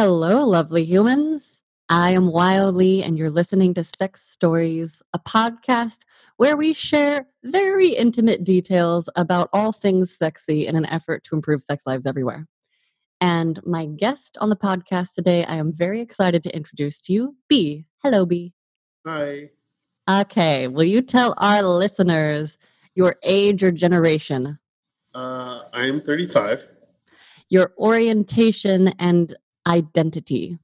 Hello, lovely humans. I am Wildly, and you're listening to Sex Stories, a podcast where we share very intimate details about all things sexy in an effort to improve sex lives everywhere. And my guest on the podcast today, I am very excited to introduce to you, B. Hello, B. Hi. Okay, will you tell our listeners your age or generation, Uh, I am 35. your orientation and identity?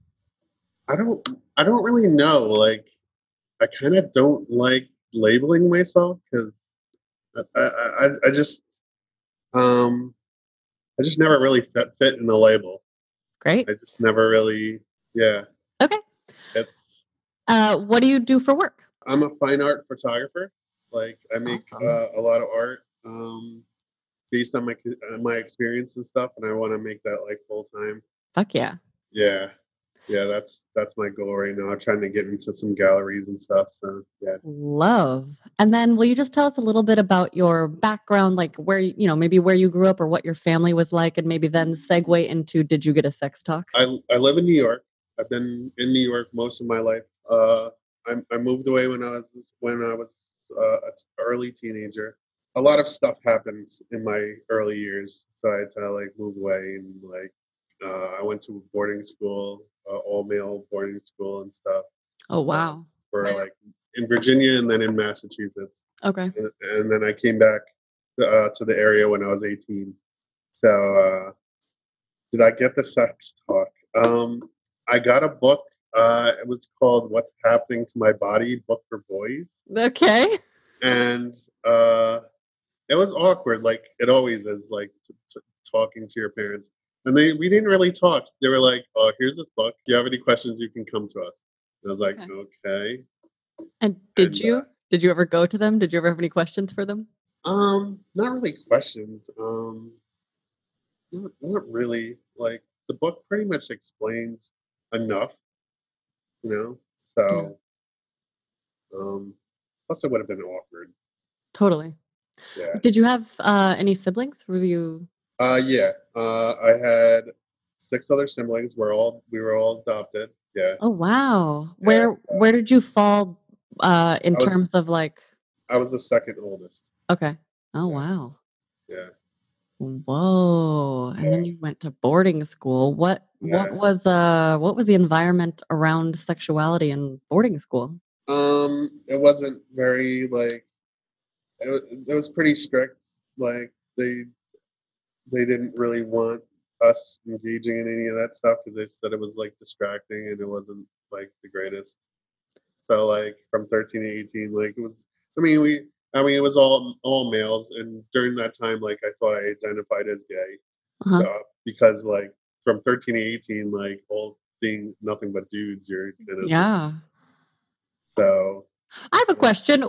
I don't. I don't really know. Like, I kind of don't like labeling myself because I, I, I, just, um, I just never really fit, fit in the label. Great. I just never really. Yeah. Okay. It's. Uh, what do you do for work? I'm a fine art photographer. Like, I make Awesome. uh, a lot of art. Um, based on my uh, my experience and stuff, and I want to make that like full time. Fuck yeah. Yeah, yeah, that's that's my goal right now. I'm trying to get into some galleries and stuff. So yeah, Love. And then will you just tell us a little bit about your background, like where, you you know, maybe where you grew up or what your family was like, and maybe then segue into did you get a sex talk? I I live in New York. I've been in New York most of my life. Uh, I I moved away when I was when I was uh, an early teenager. A lot of stuff happened in my early years, so I had to like move away and like uh, I went to a boarding school, uh, all male boarding school and stuff Oh, wow. for like in Virginia and then in Massachusetts. Okay. and, and then I came back uh, to the area when I was 18. So, uh, did I get the sex talk? Um, I got a book. Uh, it was called "What's Happening to My Body," book for boys, Okay. and uh, it was awkward, like it always is, like t- t- talking to your parents. And they, we didn't really talk. They were like, "Oh, here's this book. If you have any questions, you can come to us." And I was like, Okay. "Okay." And did And, you uh, did you ever go to them? Did you ever have any questions for them? Um, not really questions. Um, not, not really. Like the book pretty much explains enough, you know. So, um, plus it would have been awkward. Totally. Yeah. Did you have uh, any siblings? Were you Uh, yeah. Uh, I had six other siblings. We're all we were all adopted. Yeah. Oh wow. Where where did you fall uh in was- terms of like I was the second oldest. okay. Oh Yeah. wow. Yeah. Whoa. And then you went to boarding school. What what was uh what was the environment around sexuality in boarding school? Um, it wasn't very like it, it was pretty strict. Like they they didn't really want us engaging in any of that stuff because they said it was like distracting and it wasn't like the greatest. So like from thirteen to eighteen, like it was. I mean, we. I mean, it was all all males, and during that time, like I thought I identified as gay Uh-huh. uh, because like from thirteen to eighteen, like all seeing nothing but dudes, you're Yeah. So I have a question.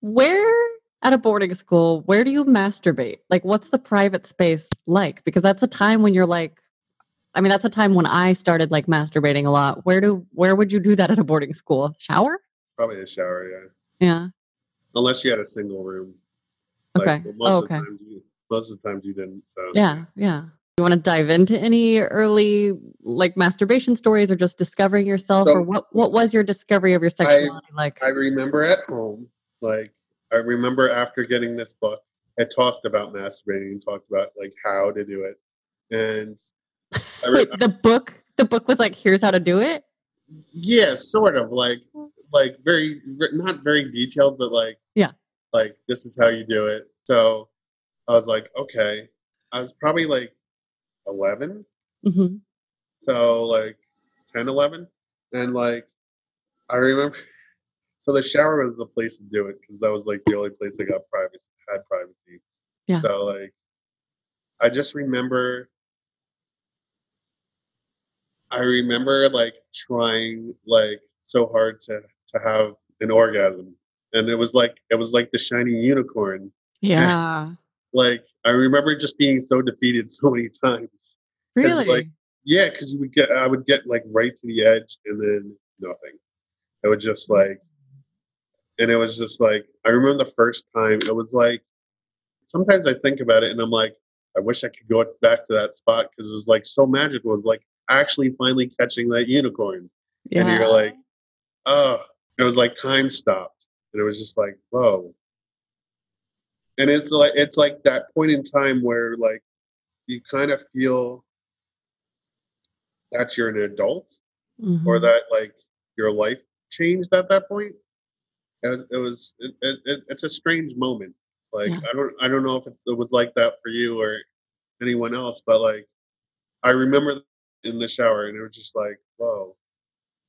Where at a boarding school, where do you masturbate? Like what's the private space like? Because that's a time when you're like I mean, that's a time when I started like masturbating a lot. Where do where would you do that at a boarding school? Shower? probably a shower, yeah. Yeah. Unless you had a single room. Okay. but oh, most Oh, of okay. the times you most of the times you didn't. So Yeah, yeah. You want to dive into any early like masturbation stories or just discovering yourself So- or what what was your discovery of your sexuality like? I remember at home, like I remember after getting this book, it talked about masturbating and talked about like how to do it. And I re- Wait, the book the book was like here's how to do it? yeah, sort of like like very not very detailed, but like Yeah. like this is how you do it. So I was like, okay. I was probably like eleven, Mhm. so like 10, 11. and like I remember. So the shower was the place to do it because that was like the only place I got privacy had privacy. Yeah. So like, I just remember. I remember like trying like so hard to to have an orgasm, and it was like it was like the shining unicorn. Yeah. Like I remember just being so defeated so many times. Really? like, Yeah, because you would get, I would get like right to the edge, and then nothing. It would just mm. like, and it was just like, I remember the first time. It was like, sometimes I think about it, and I'm like, I wish I could go back to that spot because it was like so magical. It was like actually finally catching that unicorn. And you're like, oh, it was like time stopped. And it was just like, whoa. And it's like it's like that point in time where like you kind of feel that you're an adult Mhm. or that like your life changed at that point. It, was- it was it, it, it- it's a strange moment. Like Yeah. I don't I don't know if it, it was like that for you or anyone else, but like I remember in the shower and it was just like whoa,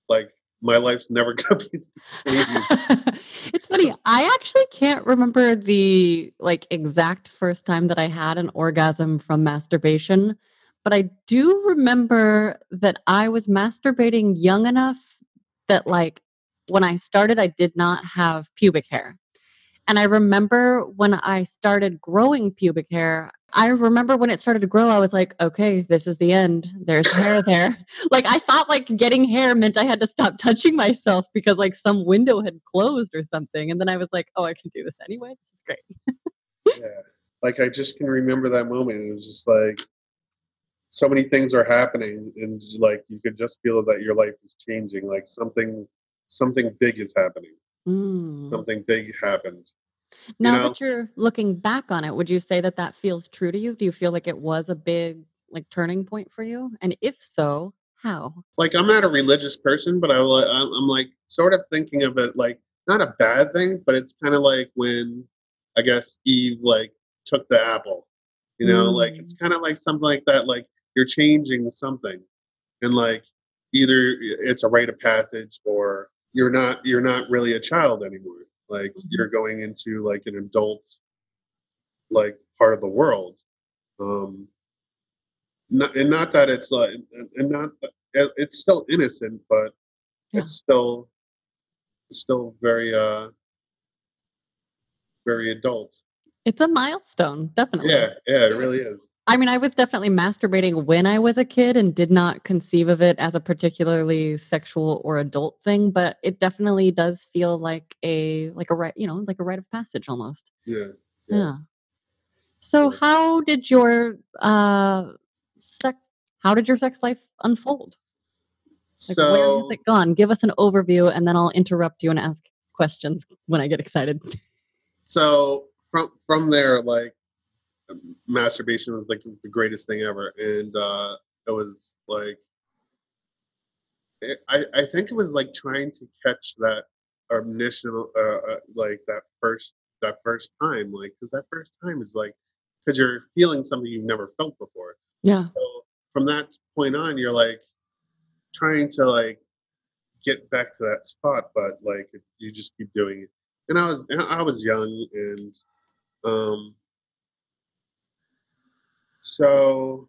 like my life's never gonna be it's funny. I actually can't remember the like exact first time that I had an orgasm from masturbation, but I do remember that I was masturbating young enough that like when I started I did not have pubic hair. And I remember when I started growing pubic hair, I remember when it started to grow, I was like, okay, this is the end. There's hair there. like I thought like getting hair meant I had to stop touching myself because like some window had closed or something. And then I was like, oh, I can do this anyway. This is great. yeah. Like I just can remember that moment. It was just like so many things are happening and like you could just feel that your life is changing. Like something something big is happening. Mm. Something big happened. Now know? that you're looking back on it, would you say that that feels true to you? Do you feel like it was a big like turning point for you? And if so, how? Like I'm not a religious person, but I will- I'm I'm, like sort of thinking of it like not a bad thing, but it's kind of like when I guess Eve like took the apple. You know, like it's kind of like something like that. Like you're changing something, and like either it's a rite of passage or you're not you're not really a child anymore. Like Mhm. you're going into like an adult like part of the world. Um, not, and not that it's like and- and not it's still innocent, but Yeah. it's still it's still very uh very adult. It's a milestone, definitely. Yeah, yeah, it really is. I mean, I was definitely masturbating when I was a kid and did not conceive of it as a particularly sexual or adult thing, but it definitely does feel like a like a right, you know, like a rite of passage almost. Yeah. Yeah. Yeah. So Yeah. how did your uh sex how did your sex life unfold? Like where has it gone? Give us an overview and then I'll interrupt you and ask questions when I get excited. so from from there, like masturbation was like the greatest thing ever, and uh, it was like it, I I think it was like trying to catch that initial uh, uh, like that first that first time, like because that first time is like because you're feeling something you've never felt before. Yeah. So from that point on, you're like trying to like get back to that spot, but like you just keep doing it. And I was I was young, and um, so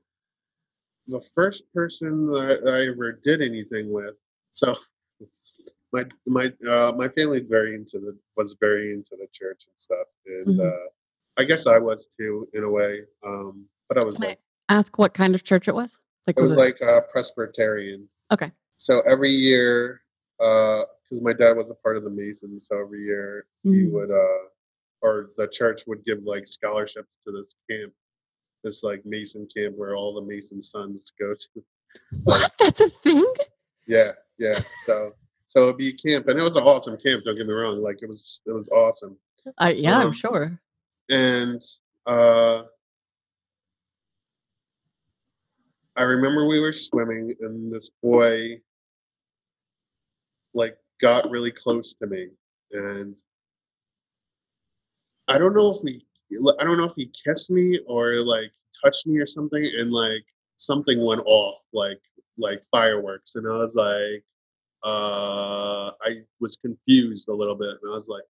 the first person that I ever did anything with, so my my uh, my family very into the was very into the church and stuff, and Mhm. uh, I guess I was too in a way. Um, but I was Can I like ask what kind of church it was? Like it was it like uh, Presbyterian. Okay. So every year, because my dad was a part of the Masons, so every year he Mm. would, uh, or the church would give like scholarships to this camp, this like Mason camp where all the Mason sons go to. What? That's a thing? Yeah, yeah. So, so it'd be a camp, and it was an awesome camp. Don't get me wrong; like it was, it was awesome. Uh, yeah, I'm Um, sure. And uh, I remember we were swimming, and this boy like got really close to me, and I don't know if we, I don't know if he kissed me or like touched me or something, and like something went off, like like fireworks, and I was like, uh, I was confused a little bit, and I was like,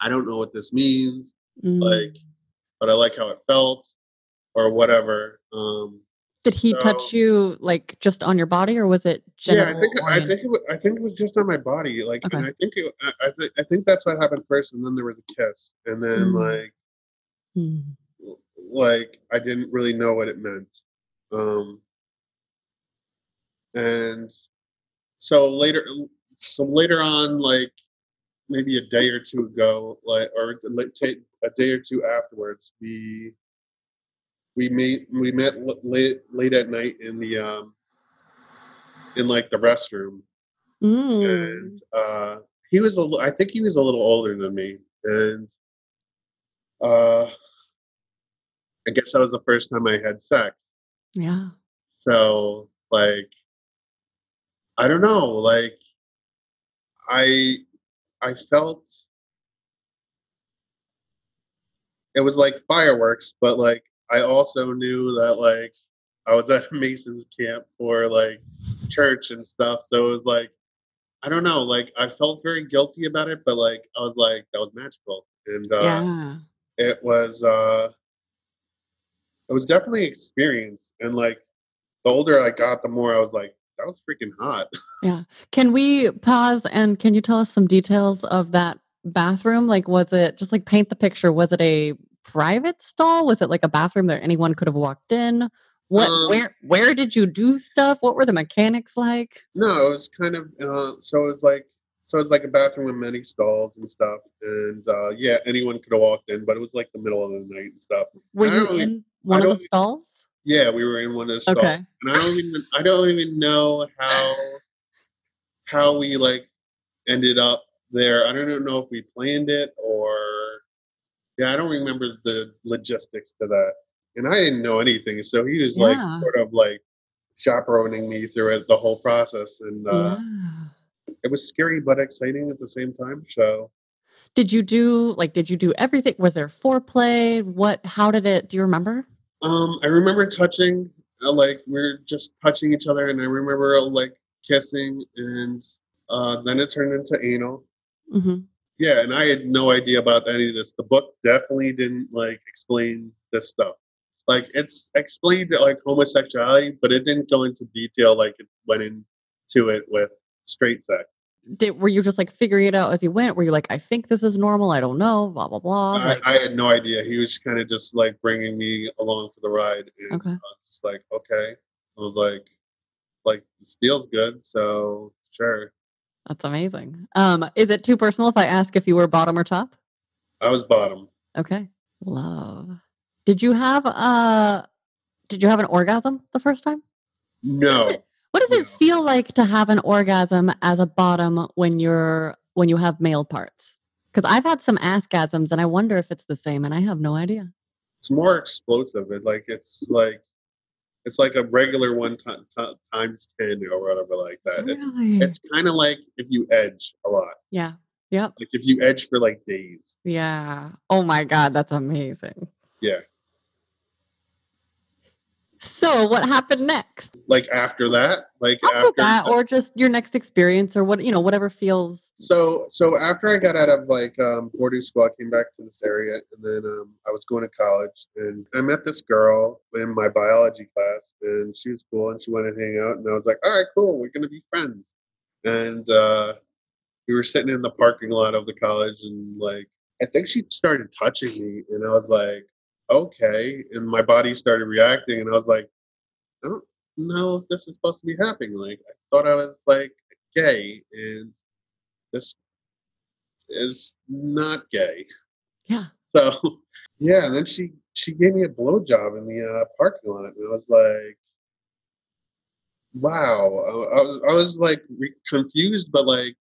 I don't know what this means like, Mm. but I like how it felt or whatever. Um, Did he touch you like just on your body, or was it yeah, I think I think it was, I think it was just on my body, like, and I think it, I I, th- I think that's what happened first, and then there was a kiss, and then Mm. like Mm. like I didn't really know what it meant. Um, and so later, so later on, like maybe a day or two ago, like or like a day or two afterwards, we we meet we met late late at night in the um in like the restroom, Mm. and uh, he was a I think he was a little older than me, and uh, I guess that was the first time I had sex. Yeah. So like, I don't know, like, I I felt it was like fireworks, but like I also knew that like I was at a Mason's camp for like church and stuff, so it was like I don't know, like I felt very guilty about it, but like I was like that was magical, and uh, Yeah. It was uh, it was definitely experience, and like the older I got, the more I was like that was freaking hot. Yeah. Can we pause and can you tell us some details of that bathroom? Like, was it just like paint the picture? Was it a private stall? Was it like a bathroom that anyone could have walked in? What, Um, where, where did you do stuff? What were the mechanics like? No, it was kind of uh, so it was like so it's like a bathroom with many stalls and stuff, and uh, yeah, anyone could have walked in, but it was like the middle of the night and stuff. Were I you don't- in one of the stalls? Yeah, we were in one of the stalls, Okay. and I don't even I don't even know how how we like ended up there. I don't even know if we planned it or yeah, I don't remember the logistics to that, and I didn't know anything, so he was like Yeah. sort of like chaperoning me through it the whole process, and uh, yeah. It was scary but exciting at the same time. So Did you do like did you do everything? Was there foreplay? What how did it do you remember? um, I remember touching, uh, like we are just touching each other, and I remember like kissing, and uh, then it turned into anal. hmm Yeah, and I had no idea about any of this. The book definitely didn't like explain this stuff. Like it's explained like homosexuality, but it didn't go into detail like it went into it with straight sex. Did were you just like figuring it out as you went? Were you like, I think this is normal, I don't know, blah blah blah. I, Like, I had no idea. He was kind of just like bringing me along for the ride, and Okay. I was just like, okay. I was like, like this feels good, so sure. that's amazing. Um, is it too personal if I ask if you were bottom or top? I was bottom. Okay. Love. Did you have uh did you have an orgasm the first time? No, What, is it, what does it feel like to have an orgasm as a bottom when you're when you have male parts? Because I've had some askgasms and I wonder if it's the same and I have no idea. it's more explosive. It like it's like it's like a regular one ti- ti- times ten or whatever like that. It's Really? it's kind of like if you edge a lot, yeah. Yep. like if you edge for like days. Yeah. Oh my god, that's amazing. Yeah, So what happened next? like after that, like After after that, or just your next experience, or what you know, whatever feels. So so after I got out of like um, boarding school, I came back to this area, and then um, I was going to college, and I met this girl in my biology class, and she was cool, and she wanted to hang out, and I was like, all right, cool, we're gonna be friends, and uh, we were sitting in the parking lot of the college, and like I think she started touching me, and I was like, okay, and my body started reacting, and I was like, I don't know if this is supposed to be happening. Like I thought I was like gay, and this is not gay. Yeah. So yeah, and then she she gave me a blowjob in the uh, parking lot, and I was like, wow. I, I was I was like re- confused, but like,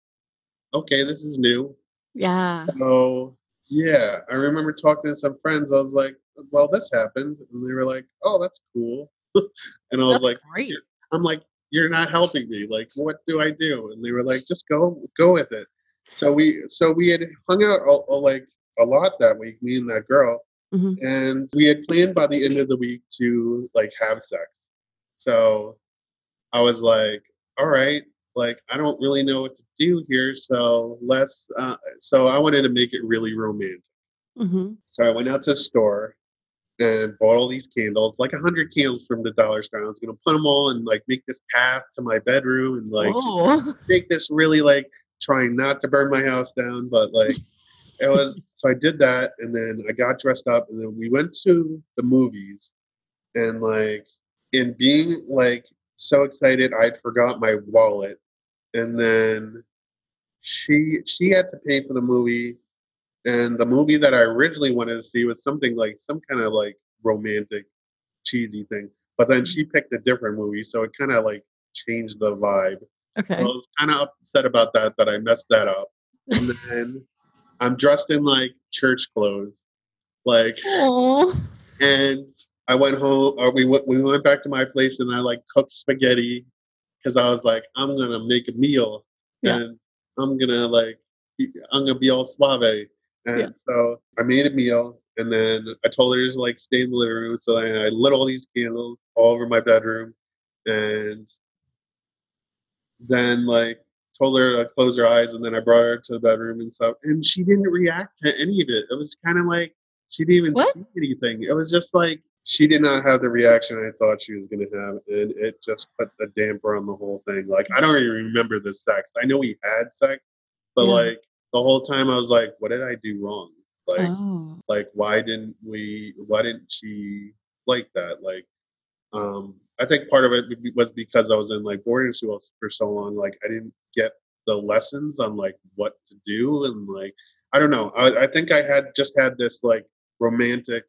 okay, this is new. Yeah. So yeah, I remember talking to some friends. I was like, well, this happened, and they were like, oh, that's cool. and I was That's like, great. I'm like, you're not helping me. Like, what do I do? And they were like, just go, go with it. So we, so we had hung out a, a- like a lot that week, me and that girl, Mhm. and we had planned by the end of the week to like have sex. So I was like, all right, like I don't really know what to do here, so let's. Uh, so I wanted to make it really romantic. Mhm. So I went out to the store and bought all these candles, like a hundred candles from the dollar store. I was gonna put them all and like make this path to my bedroom and like oh. make this really like trying not to burn my house down, but like it was. So I did that, and then I got dressed up, and then we went to the movies, and like in being like so excited, I'd forgot my wallet, and then she she had to pay for the movie and the movie that I originally wanted to see was something like some kind of like romantic, cheesy thing. But then she picked a different movie, so it kind of like changed the vibe. So Okay. I was kind of upset about that that I messed that up. And then I'm dressed in like church clothes, like, Oh. and I went home. Or we went we went back to my place and I like cooked spaghetti because I was like, I'm gonna make a meal Yeah. and I'm gonna like I'm gonna be all suave. And Yeah. so I made a meal and then I told her to like stay in the living room. So I, I lit all these candles all over my bedroom and then like told her to close her eyes and then I brought her to the bedroom and stuff. And she didn't react to any of it. It was kind of like she didn't even What? see anything. It was just like she did not have the reaction I thought she was gonna have, and it just put a damper on the whole thing. Like I don't even remember the sex. I know we had sex, but Yeah. like the whole time I was like, what did I do wrong? Like Oh. like why didn't we why didn't she like that like um i think part of it was because i was in like boarding school for so long like i didn't get the lessons on like what to do and like i don't know i, I think i had just had this like romantic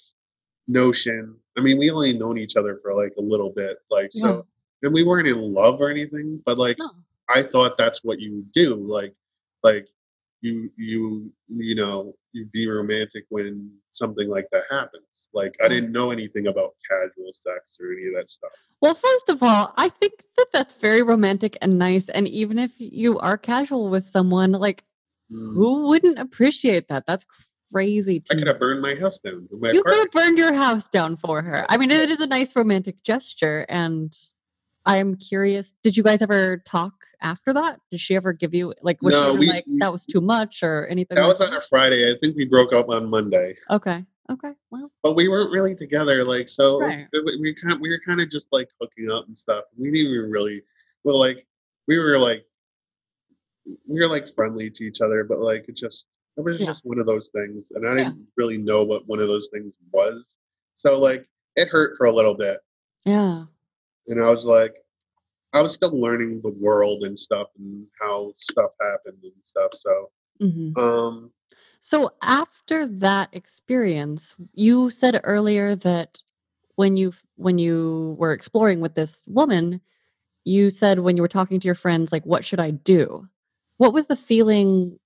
notion i mean we only known each other for like a little bit like so and we weren't in love or anything but like No. I thought that's what you do. Like, like you you you know you be romantic when something like that happens. Like I didn't know anything about casual sex or any of that stuff. Well, first of all, I think that that's very romantic and nice. And even if you are casual with someone, like Mm. who wouldn't appreciate that? That's crazy to I could have burned my house down. My You could have burned your house down for her. I mean, it is a nice romantic gesture. And I'm curious, did you guys ever talk after that? Did she ever give you, like, was No, she we- like, that was too much or anything? That like was on a Friday. I think we broke up on Monday, Okay. Okay. Well, but we weren't really together. Like so, Right. it- we kind we were kind of just like hooking up and stuff. We didn't even really well like we were like we were like friendly to each other, but like it just it was Yeah. just one of those things, and I Yeah. didn't really know what one of those things was. So like it hurt for a little bit, yeah. and I was like, I was still learning the world and stuff and how stuff happened and stuff. So hmm um So after that experience, you said earlier that when you when you were exploring with this woman, you said when you were talking to your friends like what should I do? What was the feeling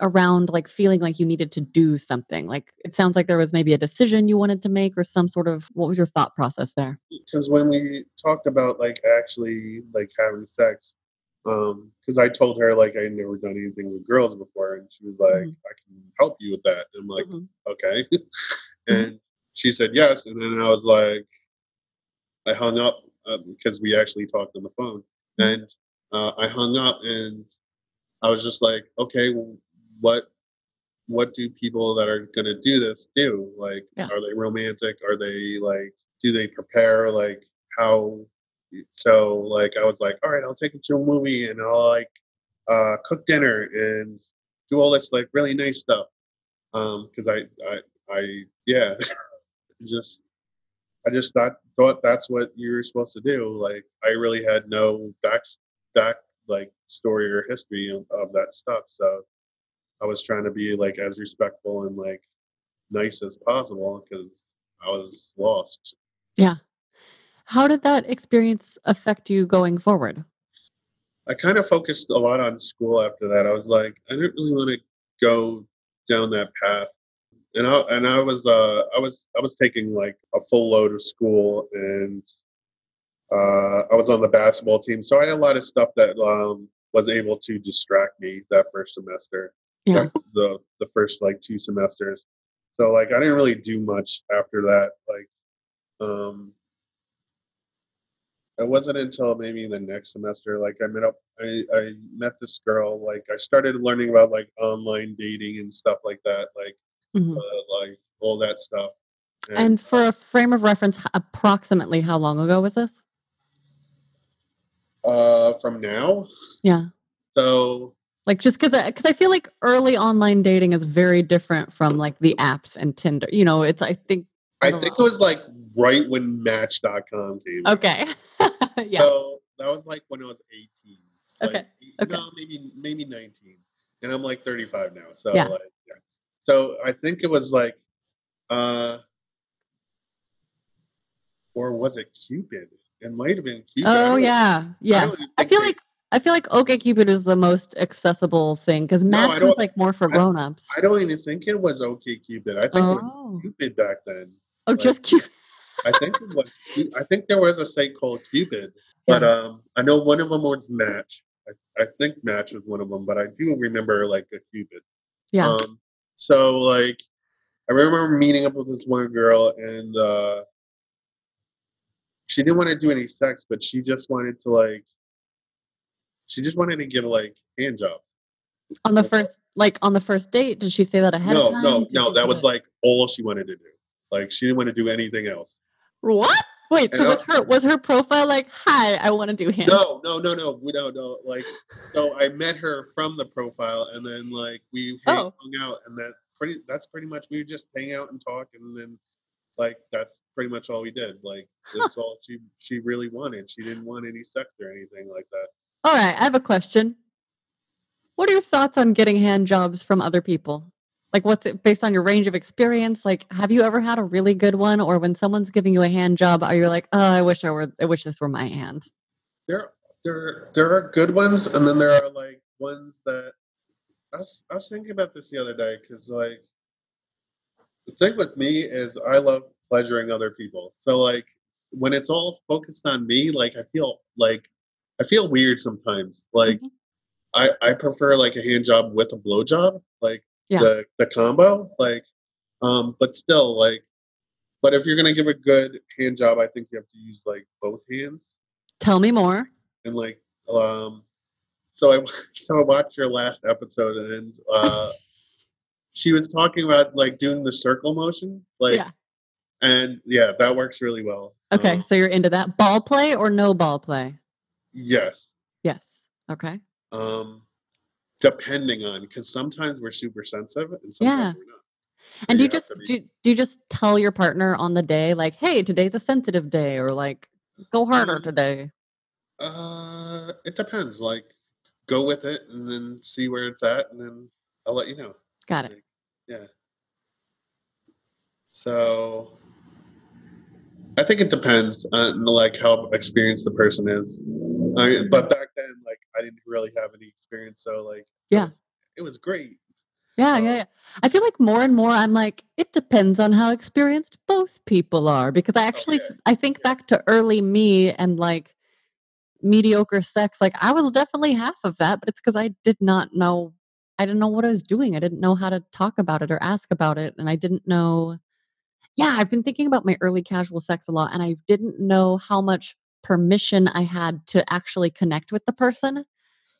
around like feeling like you needed to do something? Like it sounds like there was maybe a decision you wanted to make or some sort of what was your thought process there? because when we talked about like actually like having sex um because i told her like i never done anything with girls before and she was like Mhm. i can help you with that and i'm like Mhm. okay and she said yes and then i was like i hung up because we actually talked on the phone Mhm. and uh, i hung up and i was just like okay well, what what do people that are going to do this do? Like Yeah. are they romantic? Are they like do they prepare? Like how so like i was like all right i'll take you to a movie and i'll like uh cook dinner and do all this like really nice stuff. Um because i i i yeah just i just thought thought that's what you were supposed to do. Like i really had no back back like story or history of, of that stuff so i was trying to be like as respectful and like nice as possible because i was lost Yeah. How did that experience affect you going forward? I kind of focused a lot on school after that. I was like, I didn't really want to go down that path, and I and I was uh I was I was taking like a full load of school, and uh, I was on the basketball team, so I had a lot of stuff that um, was able to distract me that first semester. Yeah. the the first like two semesters. So like I didn't really do much after that. Like um it wasn't until maybe the next semester like i met up i i met this girl like i started learning about like online dating and stuff like that like Mhm. uh, like all that stuff And for a frame of reference, approximately how long ago was this? uh from now Yeah. so Like just because because I feel like early online dating is very different from like the apps and Tinder. You know, it's I think i don't think it was like right when match.com came okay. yeah. so that was like when i was 18 like, Okay, okay. know maybe maybe 19 and i'm like 35 now so Yeah. like yeah so i think it was like uh or was it Cupid? It might have been Cupid. Oh yeah, yes. even I feel like I feel like OkCupid is the most accessible thing because No, Match was like more for I- grown-ups. I don't even think it was OK Cupid. I think it was Oh, Cupid back then. oh, like- just Cupid. I think it was. I think there was a site called Cupid, but Yeah. um, I know one of them was Match. I, I think Match was one of them, but I do remember like a Cupid. Yeah. Um, so like, I remember meeting up with this one girl, and uh, she didn't want to do any sex, but she just wanted to like, she just wanted to give like hand job. on the first, like on the first date, did she say that ahead No, of time? no, Did no. That was it- like all she wanted to do. Like she didn't want to do anything else. what? Wait, so And, uh, was her was her profile like, "Hi, I want to do hand"? No, no, no, no, we don't know. Like, so I met her from the profile, and then like we hang, Oh. hung out, and that pretty. That's pretty much we would just hang out and talk, and then like that's pretty much all we did. Like that's all she she really wanted. She didn't want any sex or anything like that. All right, I have a question. What are your thoughts on getting hand jobs from other people? Like, what's it based on your range of experience? Like, have you ever had a really good one, or when someone's giving you a hand job, are you like, oh, I wish I were, I wish this were my hand? There, there, there are good ones, and then there are like ones that I was, I was thinking about this the other day because like the thing with me is I love pleasuring other people. So like when it's all focused on me, like I feel like I feel weird sometimes. Like Mhm. I I prefer like a hand job with a blow job, like Yeah. the the combo, like um, but still like. But if you're gonna give a good hand job, I think you have to use like both hands Tell me more. and like um so i so i watched your last episode and uh she was talking about like doing the circle motion like Yeah. and yeah that works really well Okay, Um, so you're into that ball play or no ball play? Yes Yes. Okay. um depending on because sometimes we're super sensitive and sometimes Yeah. we're not And do you you just be- do, do you just tell your partner on the day like, "Hey, today's a sensitive day," or like, "Go harder Um, today"? uh it depends like go with it and then see where it's at and then i'll let you know Got it. Like, yeah. So I think it depends on like how experienced the person is. I, but back then, like I didn't really have any experience, so like Yeah. it was great. Yeah, yeah, yeah. I feel like more and more I'm like, it depends on how experienced both people are because I oh, actually yeah, I think yeah. back to early me and like mediocre sex. Like I was definitely half of that, but it's because I did not know I didn't know what I was doing. I didn't know how to talk about it or ask about it. And I didn't know yeah, I've been thinking about my early casual sex a lot and I didn't know how much permission I had to actually connect with the person.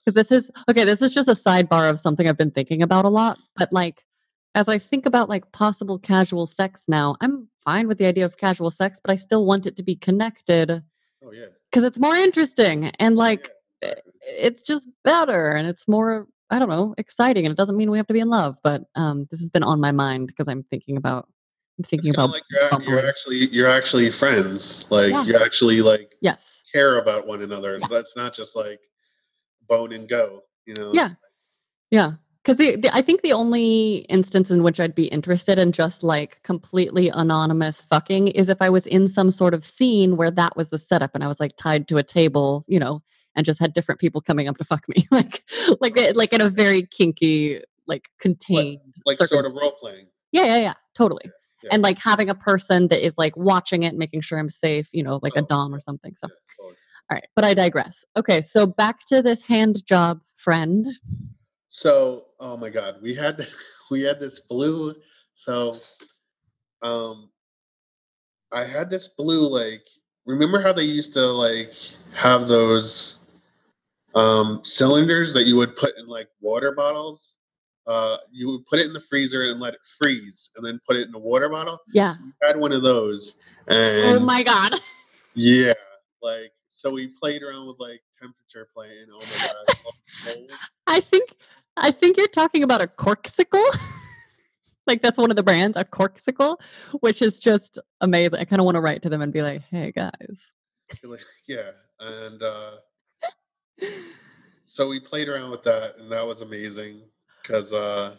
Because this is okay, this is just a sidebar of something I've been thinking about a lot. But like as I think about like possible casual sex now, I'm fine with the idea of casual sex, but I still want it to be connected Oh yeah. because it's more interesting and like yeah, it's just better and it's more I don't know exciting and it doesn't mean we have to be in love. But um, this has been on my mind because I'm thinking about I'm thinking about like you're, you're actually you're actually friends. Like Yeah. you actually like yes care about one another. Yeah. That's not just like bone and go. You know. Yeah. Yeah. Because the, the, I think the only instance in which I'd be interested in just like completely anonymous fucking is if I was in some sort of scene where that was the setup and I was like tied to a table, you know, and just had different people coming up to fuck me, like, like, like in a very kinky, like contained, Like sort of role playing. Yeah, yeah, yeah, totally. Yeah. And like having a person that is like watching it, making sure I'm safe, you know, like a Oh, dom or something. So, Yeah, all right, but I digress. Okay, so back to this hand job friend. So, oh my God, we had we had this blue. So, um, I had this blue like. Remember how they used to like have those um cylinders that you would put in like water bottles? Uh, you would put it in the freezer and let it freeze, and then put it in a water bottle. Yeah. We had one of those, and Oh my god. yeah, like so we played around with like temperature playing. Oh my god, I. I think I think you're talking about a Corkcicle. like that's one of the brands, a Corkcicle, which is just amazing. I kind of want to write to them and be like, "Hey guys." Like, yeah, and uh, so we played around with that, and that was amazing because uh,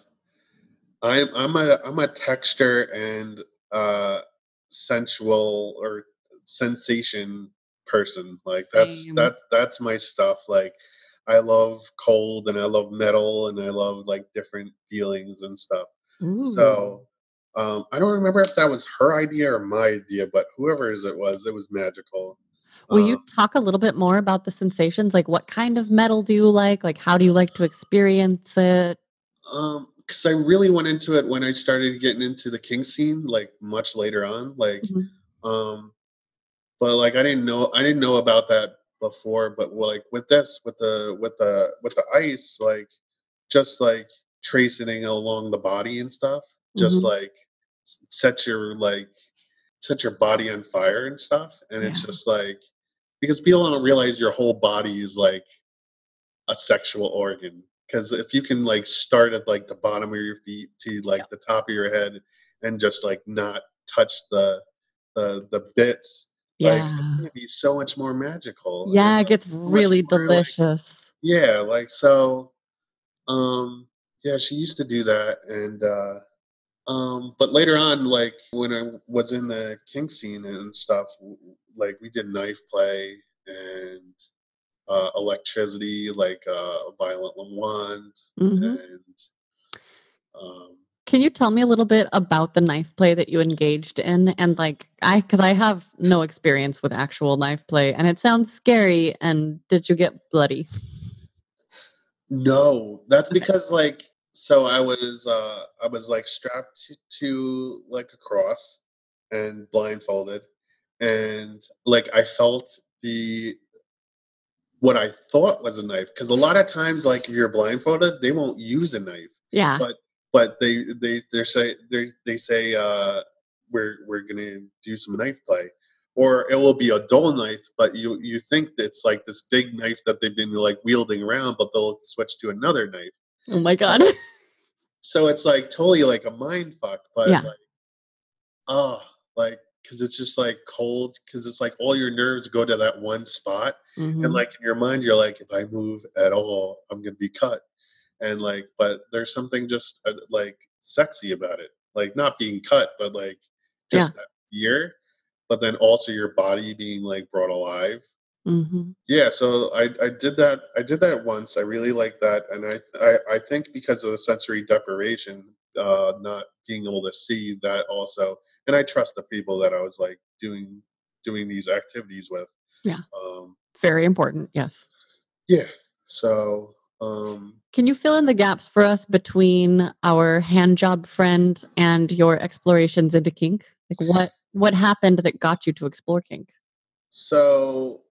I'm I'm a I'm a texture and uh, sensual or sensation person. Like that's Same. that that's my stuff. Like I love cold and I love metal and I love like different feelings and stuff. Ooh. So um, I don't remember if that was her idea or my idea, but whoever's it was, it was magical. Will you Um, talk a little bit more about the sensations? Like, what kind of metal do you like? Like, how do you like to experience it? Um, because I really went into it when I started getting into the kink scene, like much later on. Like, Mhm. um, but like I didn't know I didn't know about that before. But like with this, with the with the with the ice, like just like tracing along the body and stuff, just Mhm. like set your like set your body on fire and stuff. And it's just like because people don't realize your whole body is like a sexual organ. Because if you can like start at like the bottom of your feet to like Yep. the top of your head and just like not touch the the the bits, like it's Yeah. gonna be so much more magical. and, Yeah, it gets really more, like- delicious. yeah, like so um yeah, she used to do that and uh um but later on like when I was in the kink scene and stuff like we did knife play and uh electricity like uh violet wand Mhm. and um Can you tell me a little bit about the knife play that you engaged in? And like, I, because I have no experience with actual knife play, and it sounds scary. And did you get bloody? no that's Okay. because like so i was uh i was like strapped to, to like a cross and blindfolded and like i felt the what I thought was a knife. Because a lot of times, like if you're blindfolded, they won't use a knife, Yeah. but but they they they say they they say uh, we're we're gonna do some knife play, or it will be a dull knife, but you you think it's like this big knife that they've been like wielding around, but they'll switch to another knife. Oh my God. So it's like totally like a mind fuck, but Yeah. like oh like because it's just like cold because it's like all your nerves go to that one spot and Mhm. like in your mind you're like if i move at all i'm gonna be cut and like but there's something just uh, like sexy about it like not being cut but like just that fear but then also your body being like brought alive Mhm. yeah so i i did that i did that once i really liked that and i i, I think because of the sensory deprivation uh not being able to see that also and i trust the people that i was like doing doing these activities with Yeah. um Very important. Yes. yeah so um Can you fill in the gaps for us between our hand job friend and your explorations into kink? Like what what happened that got you to explore kink? so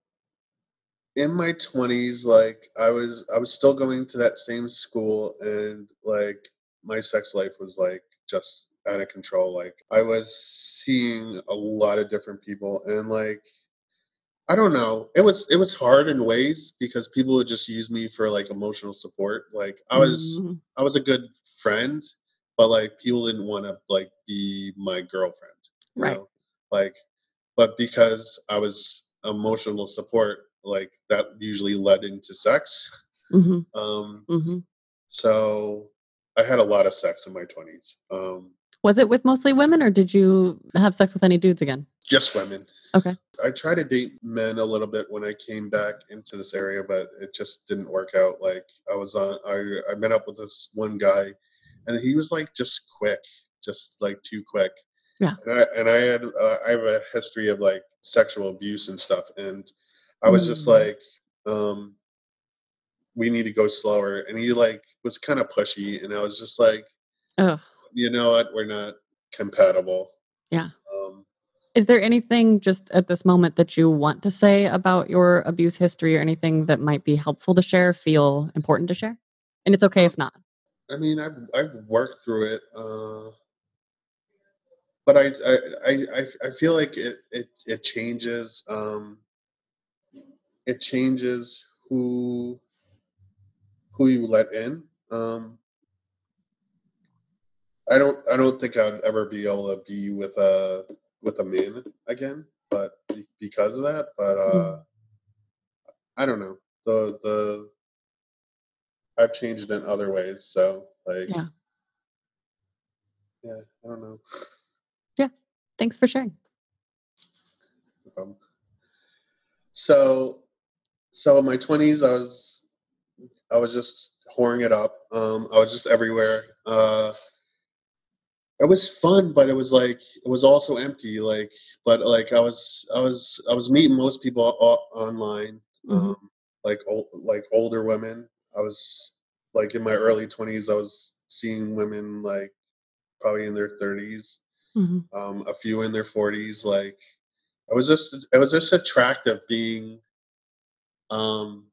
in my 20s like i was i was still going to that same school and like my sex life was like just out of control like i was seeing a lot of different people and like i don't know it was it was hard in ways because people would just use me for like emotional support like i was Mhm. i was a good friend but like people didn't want to like be my girlfriend Right. know like but because i was emotional support like that usually led into sex Mhm. um Mhm. so i had a lot of sex in my 20s um Was it with mostly women or did you have sex with any dudes again? just women Okay. i tried to date men a little bit when i came back into this area but it just didn't work out like i was on i i met up with this one guy and he was like just quick just like too quick Yeah. and i and i had uh, i have a history of like sexual abuse and stuff and i was just Mm. like um we need to go slower and he like was kind of pushy and i was just like Ugh. You know what we're not compatible Yeah. um Is there anything just at this moment that you want to say about your abuse history or anything that might be helpful to share, feel important to share? And it's okay if not. I mean, I've I've worked through it, uh, but I I, I I I feel like it it it changes. Um, it changes who who you let in. Um, I don't I don't think I'd ever be able to be with a with a man again, but because of that. But uh, Mm. I don't know the the I've changed in other ways. So like Yeah. yeah, I don't know. Yeah. Thanks for sharing. Um, so, so in my twenties, I was, I was just whoring it up. Um, I was just everywhere. Uh, it was fun, but it was like it was also empty. Like, but like I was, I was, I was meeting most people o- online, Mhm. um, like old, like older women. I was like in my early twenties. I was seeing women like probably in their thirties, Mhm. um, a few in their forties. Like, it was just, it was just attractive being. Um,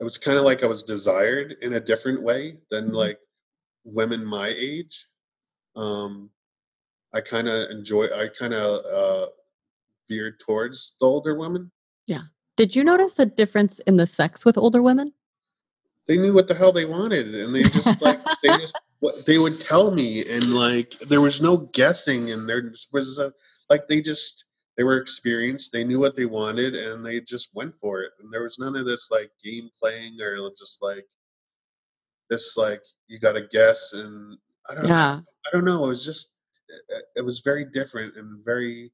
it was kind of like I was desired in a different way than Mhm. like women my age. Um, I kind of enjoy. I kind of uh, veered towards the older women. Yeah. Did you notice a difference in the sex with older women? They knew what the hell they wanted, and they just like they just what they would tell me, and like there was no guessing, and there was a, like they just they were experienced. They knew what they wanted, and they just went for it. And there was none of this like game playing or just like this like you got to guess. And I don't Yeah. I don't know. It was just it, it was very different and very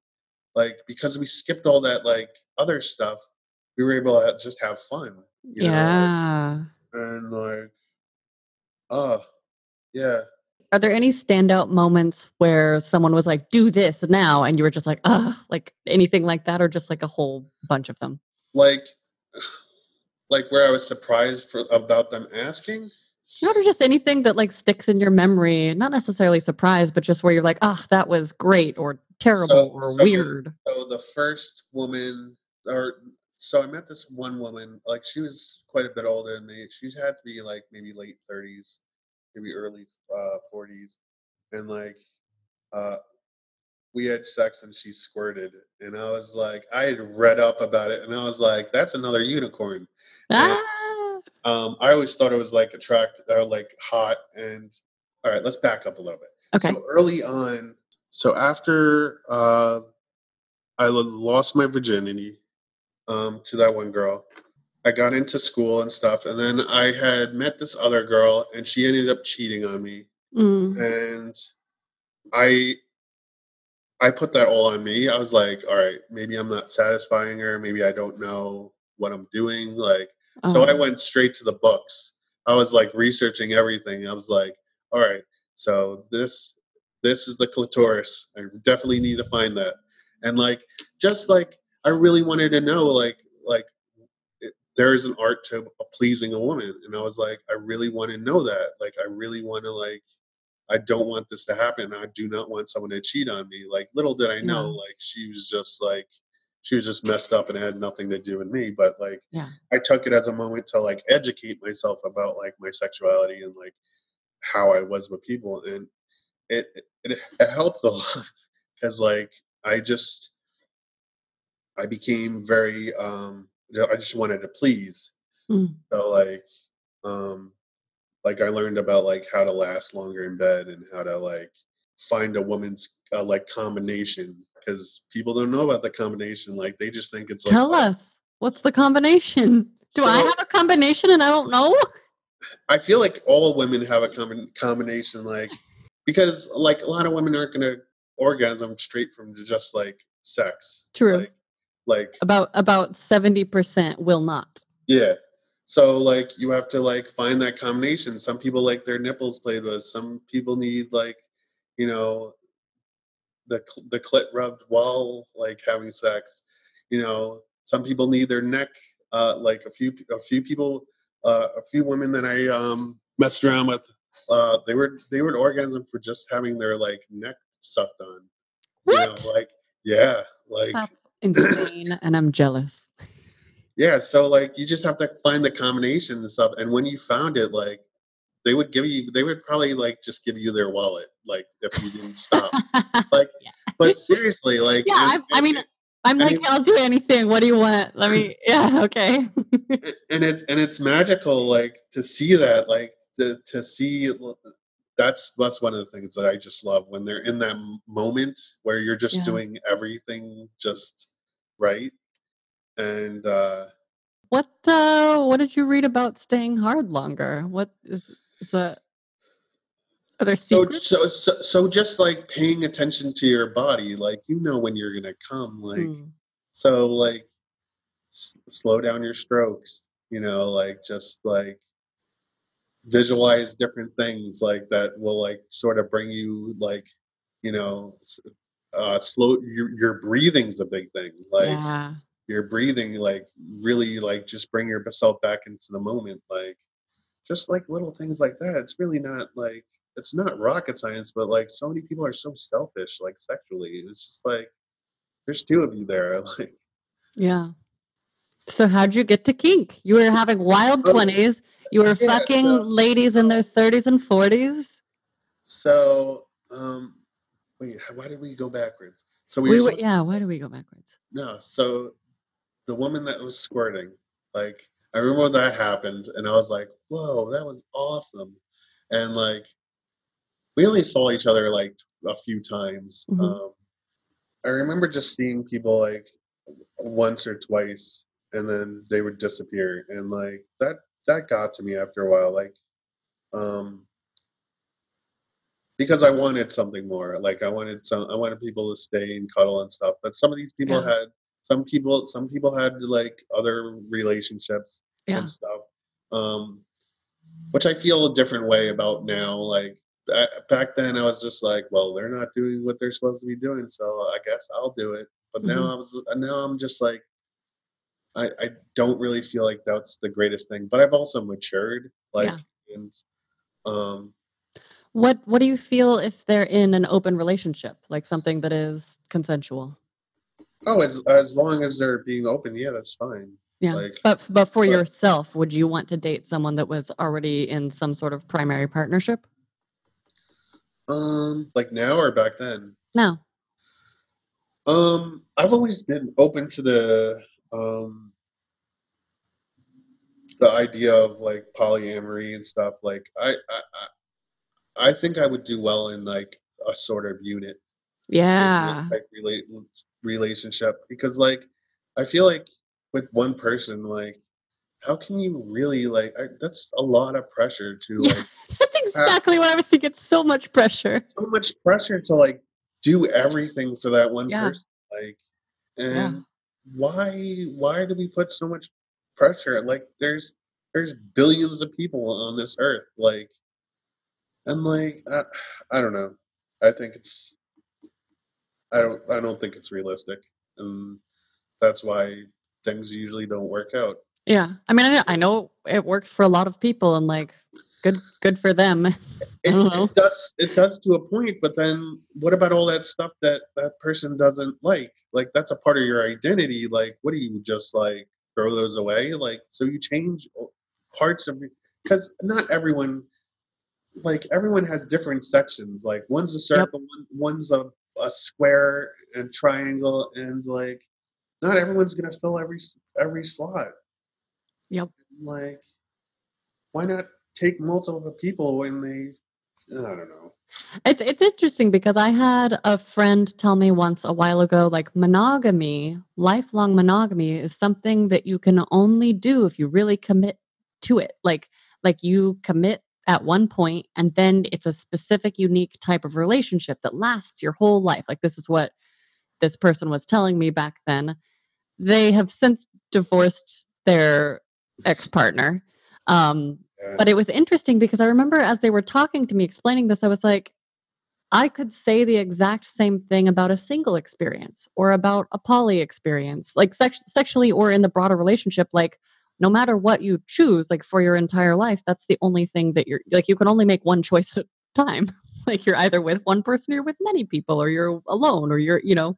like because we skipped all that like other stuff, we were able to just have fun. You know? Yeah. And like, oh yeah, Are there any standout moments where someone was like, "Do this now," and you were just like, "Ugh," like anything like that, or just like a whole bunch of them? like like where I was surprised for about them asking. Not just anything that like sticks in your memory, not necessarily surprise, but just where you're like, "Ah, that was great," or terrible, or so- weird. So the first woman, or so I met this one woman. Like she was quite a bit older than me. She had to be like maybe late thirties, maybe early uh, forties, and like uh, we had sex and she squirted, and I was like, I had read up about it, and I was like, that's another unicorn. Ah, Um, I always thought it was like attract or like hot. And all right, let's back up a little bit. okay. So early on, so after uh, I lost my virginity um, to that one girl, I got into school and stuff, and then I had met this other girl, and she ended up cheating on me, Mm, and I. I put that all on me. I was like, all right, maybe I'm not satisfying her. Maybe I don't know what I'm doing. Like, so I oh, went straight to the books. I was like researching everything. I was like, all right, so this this is the clitoris. I definitely need to find that. And like just like I really wanted to know like like it, there is an art to pleasing a woman and I was like I really want to know that. Like I really want to like I don't want this to happen. I do not want someone to cheat on me. Like little did I know Yeah. like she was just like she was just messed up and it had nothing to do with me, but like yeah. I took it as a moment to like educate myself about like my sexuality and like how I was with people, and it it, it helped a lot because like I just I became very um I just wanted to please. Mm. So like um like I learned about like how to last longer in bed and how to like find a woman's uh, like combination because people don't know about the combination like they just think it's like Tell us what's the combination. Do I have a combination and I don't know? I feel like all women have a common combination, like because like a lot of women aren't gonna orgasm straight from just like sex. True. Like, like About about seventy percent will not. yeah. So like you have to like find that combination. Some people like their nipples played with. Some people need like, you know, the the clit rubbed while like having sex. You know, some people need their neck. Uh, like a few a few people, uh, a few women that I um messed around with, uh, they were they were orgasm for just having their like neck sucked on. You know, like yeah, like That's insane, and I'm jealous. yeah. So like you just have to find the combination and stuff. And when you found it, like they would give you, they would probably like just give you their wallet, like if you didn't stop. like, but seriously, like yeah, I, I mean, I'm I like, mean- I'll do anything. What do you want? Let me. Yeah, okay. and it's and it's magical like to see that like to, to see that's that's one of the things that i just love when they're in that moment where you're just Yeah. doing everything just right and uh What uh what did you read about staying hard longer? What is is that Are there So, secrets? so, so, so just like paying attention to your body, like you know when you're gonna come, like Mm. so, like s- slow down your strokes. You know, like just like visualize different things like that will like sort of bring you like you know uh slow your, your breathing's a big thing like yeah. your breathing like really like just bring yourself back into the moment like just like little things like that it's really not like it's not rocket science but like so many people are so selfish like sexually it's just like there's two of you there like Yeah. So how'd you get to kink? You were having wild twenties. You were yeah, fucking so- ladies in their thirties and forties. so um wait why did we go backwards so we, We were were, yeah. Why do we go backwards? no so the woman that was squirting like i remember that happened and i was like whoa that was awesome and like we only saw each other like a few times Mhm. um i remember just seeing people like once or twice and then they would disappear and like that that got to me after a while like um because i wanted something more like i wanted some i wanted people to stay and cuddle and stuff but some of these people Yeah. had some people some people had like other relationships Yeah. and stuff um which i feel a different way about now like back then i was just like well they're not doing what they're supposed to be doing so i guess i'll do it but now i was now i'm just like I, I don't really feel like that's the greatest thing but i've also matured like Yeah. and um What What do you feel if they're in an open relationship, like something that is consensual? oh as as long as they're being open yeah that's fine Yeah. like But but for but- yourself, would you want to date someone that was already in some sort of primary partnership? um like now or back then No. Um, I've always been open to the um the idea of like polyamory and stuff. Like I I I think I would do well in like a sort of unit Yeah. type relate relationship because like I feel like with one person like how can you really like I, that's a lot of pressure to Yeah. like That's exactly what I was thinking. So much pressure. so much pressure to like do everything for that one Yeah. person like and why why do we put so much pressure like there's there's billions of people on this earth like and like I, I don't know i think it's i don't i don't think it's realistic and that's why things usually don't work out Yeah. I mean, I know, I know it works for a lot of people, and like, good good for them. it, it does it does to a point but then what about all that stuff that that person doesn't like like that's a part of your identity like what do you just like throw those away like so you change parts of because not everyone like everyone has different sections like one's a circle one, one's a, a square and triangle and like not everyone's gonna fill every every slot Yep. like why not take multiple people when they i don't know It's it's interesting because I had a friend tell me once a while ago, like monogamy, lifelong monogamy, is something that you can only do if you really commit to it. Like like you commit at one point, and then it's a specific, unique type of relationship that lasts your whole life. Like this is what this person was telling me back then. They have since divorced their ex partner. Um, Yeah. but it was interesting because I remember as they were talking to me, explaining this, I was like, I could say the exact same thing about a single experience or about a poly experience, like sex- sexually or in the broader relationship. Like, no matter what you choose, like for your entire life, that's the only thing that you're like, you can only make one choice at a time. like, you're either with one person or you're with many people or you're alone or you're, you know.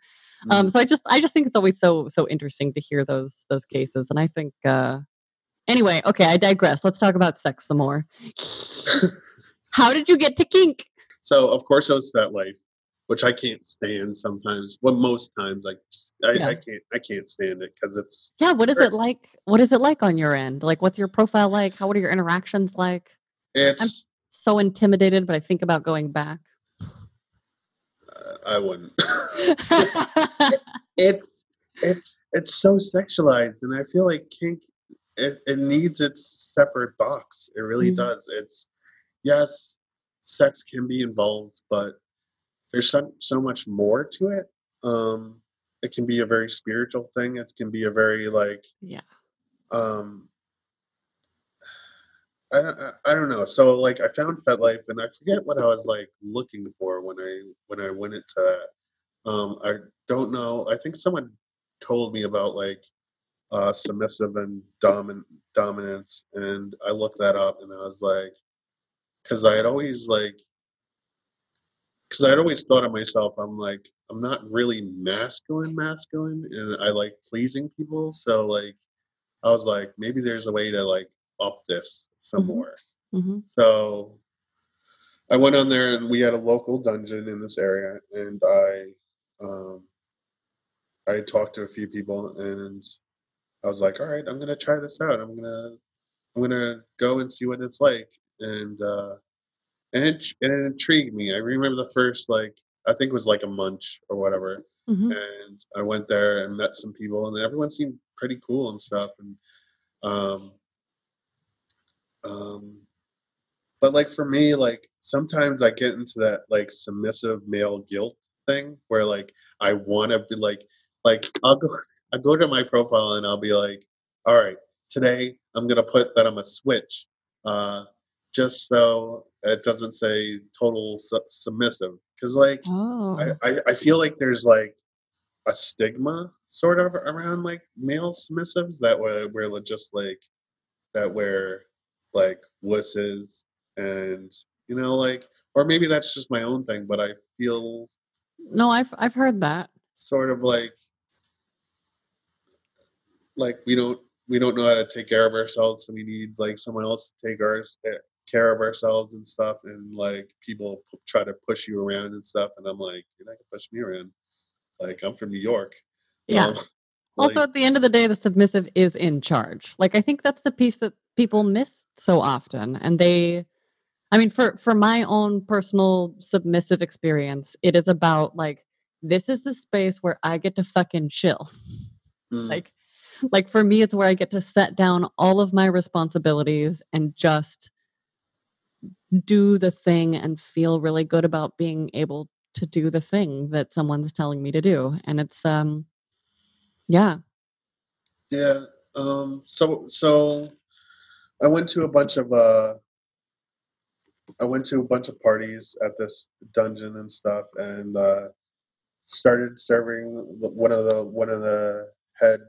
Um, so I just, I just think it's always so, so interesting to hear those, those cases. And I think, uh, anyway, okay, I digress. Let's talk about sex some more. How did you get to kink? so of course it's that life which i can't stand sometimes well most times i just i, Yeah. I can't i can't stand it because it's Yeah, what is it like? What is it like on your end? Like, what's your profile like? How what are your interactions like? it's So intimidated, but I think about going back. I wouldn't it's it's it's so sexualized and i feel like kink it, it needs its separate box it really Mhm. does it's yes sex can be involved, but there's so, so much more to it. Um, it can be a very spiritual thing. It can be a very like Yeah. um I I, don't know. So like I found FetLife and I forget what I was like looking for when I when I went into that. Um I don't know. I think someone told me about like uh submissive and dominant dominance and I looked that up and I was like cuz I had always like cuz I had always thought of myself I'm like I'm not really masculine masculine and I like pleasing people so like I was like maybe there's a way to like up this some Mhm. more. hmm So I went on there and we had a local dungeon in this area and I um I talked to a few people and I was like, all right, I'm gonna try this out. I'm gonna I'm gonna go and see what it's like. And uh and it and it intrigued me. I remember the first like I think it was like a munch or whatever. hmm And I went there and met some people and everyone seemed pretty cool and stuff and um um but like for me like sometimes i get into that like submissive male guilt thing where like i want to be like like i'll go i go to my profile and i'll be like all right today i'm gonna put that i'm a switch uh just so it doesn't say total su- submissive because like Oh. I, I i feel like there's like a stigma sort of around like male submissives that way we're just like that we're like wusses and you know like or maybe that's just my own thing but i feel no, I've I've heard that. sort of like like we don't we don't know how to take care of ourselves so we need like someone else to take ours eh, care of ourselves and stuff and like people p- try to push you around and stuff and i'm like you're not gonna push me around like i'm from new york Yeah. um, Also, like, at the end of the day, the submissive is in charge. Like I think that's the piece that people miss so often, and they. I mean, for for my own personal submissive experience, it is about like this is the space where I get to fucking chill. mm, Like, like for me, it's where I get to set down all of my responsibilities and just do the thing and feel really good about being able to do the thing that someone's telling me to do. And it's um, yeah, Yeah. Um. So so I went to a bunch of uh. I went to a bunch of parties at this dungeon and stuff, and uh, started serving one of the one of the head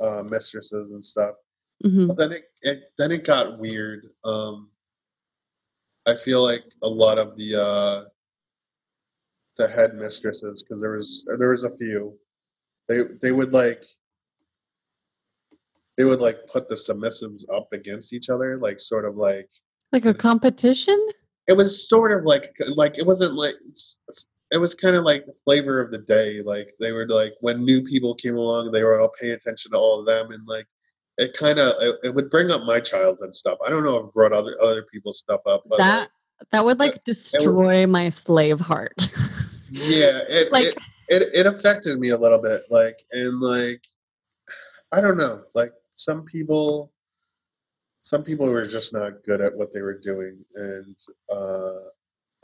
uh, mistresses and stuff. hmm But then it, it then it got weird. Um. I feel like a lot of the uh, the head mistresses, because there was there was a few, they they would like they would like put the submissives up against each other, like sort of like like a competition. it was sort of like uh, like it wasn't like it was kind of like the flavor of the day. Like they were like when new people came along, they were all paying attention to all of them, and like it kind of it, it would bring up my childhood stuff. I don't know if it brought other other people's stuff up, but that like, that would like destroy my slave heart. yeah, it, like it it it affected me a little bit. Like and like I don't know, like some people some people were just not good at what they were doing and uh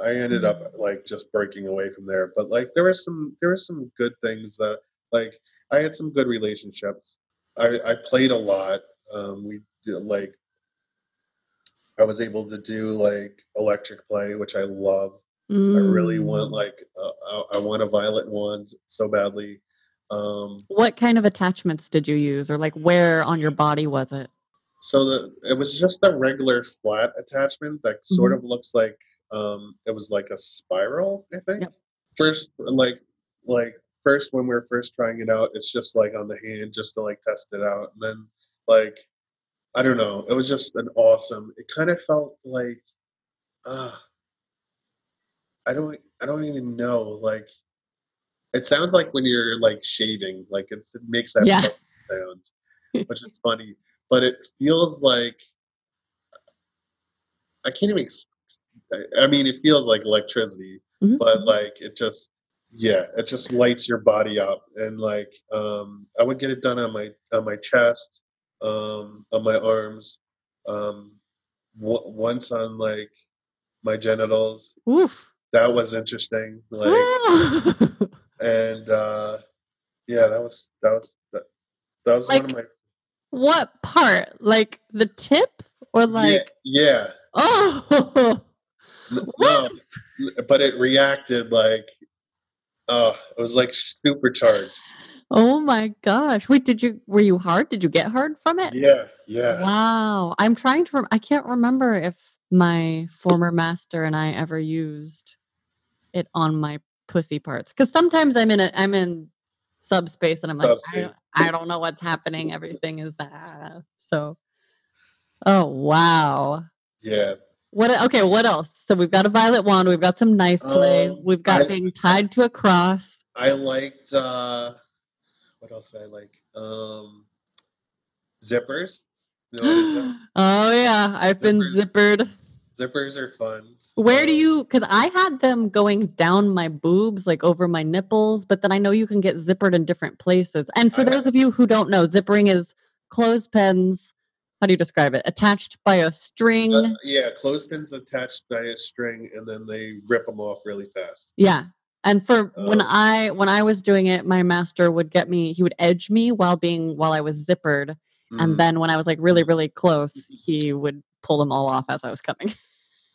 i ended up like just breaking away from there but like there were some there were some good things that like i had some good relationships. I i played a lot um we did, like i was able to do like electric play which i love. I really want Mm. like uh, I, I want a violet wand so badly um what kind of attachments did you use, or like where on your body was it? So the it was just a regular flat attachment that sort of looks like um it was like a spiral, I think. Yep. First like like first when we were first trying it out, it's just like on the hand just to like test it out. And then like I don't know, it was just an awesome it kind of felt like uh I don't I don't even know, like it sounds like when you're like shaving, like it, it makes that Yeah. sound, which is funny. But it feels like I can't even. I- mean, it feels like electricity, Mhm. but like it just, yeah, it just lights your body up. And like, um, I would get it done on my on my chest, um, on my arms, um, w- once on like my genitals. Oof. That was interesting. Like, and uh, yeah, that was that was that, that was Like- one of my what part? Like the tip or like yeah, oh yeah. N- No, but it reacted like oh, it was like supercharged. oh my gosh. Wait, did you were you hard? Did you get hard from it? Yeah, yeah. Wow. I'm trying to rem- I can't remember if my former master and I ever used it on my pussy parts cuz sometimes I'm in a I'm in subspace and I'm like I don't, I don't know what's happening. Everything is that. So Oh, wow. Yeah. What okay, what else? So we've got a violet wand, we've got some knife play, Um, we've got I- being tied to a cross. I liked uh what else did I like? Um zippers. You know what is that? oh yeah, I've been Zippers. zippered. zippers are fun. Where do Um, you cuz I had them going down my boobs like over my nipples, but then I know you can get zippered in different places. And for I those of you who don't know, zippering is clothespins how do you describe it? Attached by a string. Uh, yeah, clothespins attached by a string and then they rip them off really fast. Yeah. And for when Oh. I when I was doing it, my master would get me, he would edge me while being while I was zippered. Mm. And then when I was like really, really close, he would pull them all off as I was coming.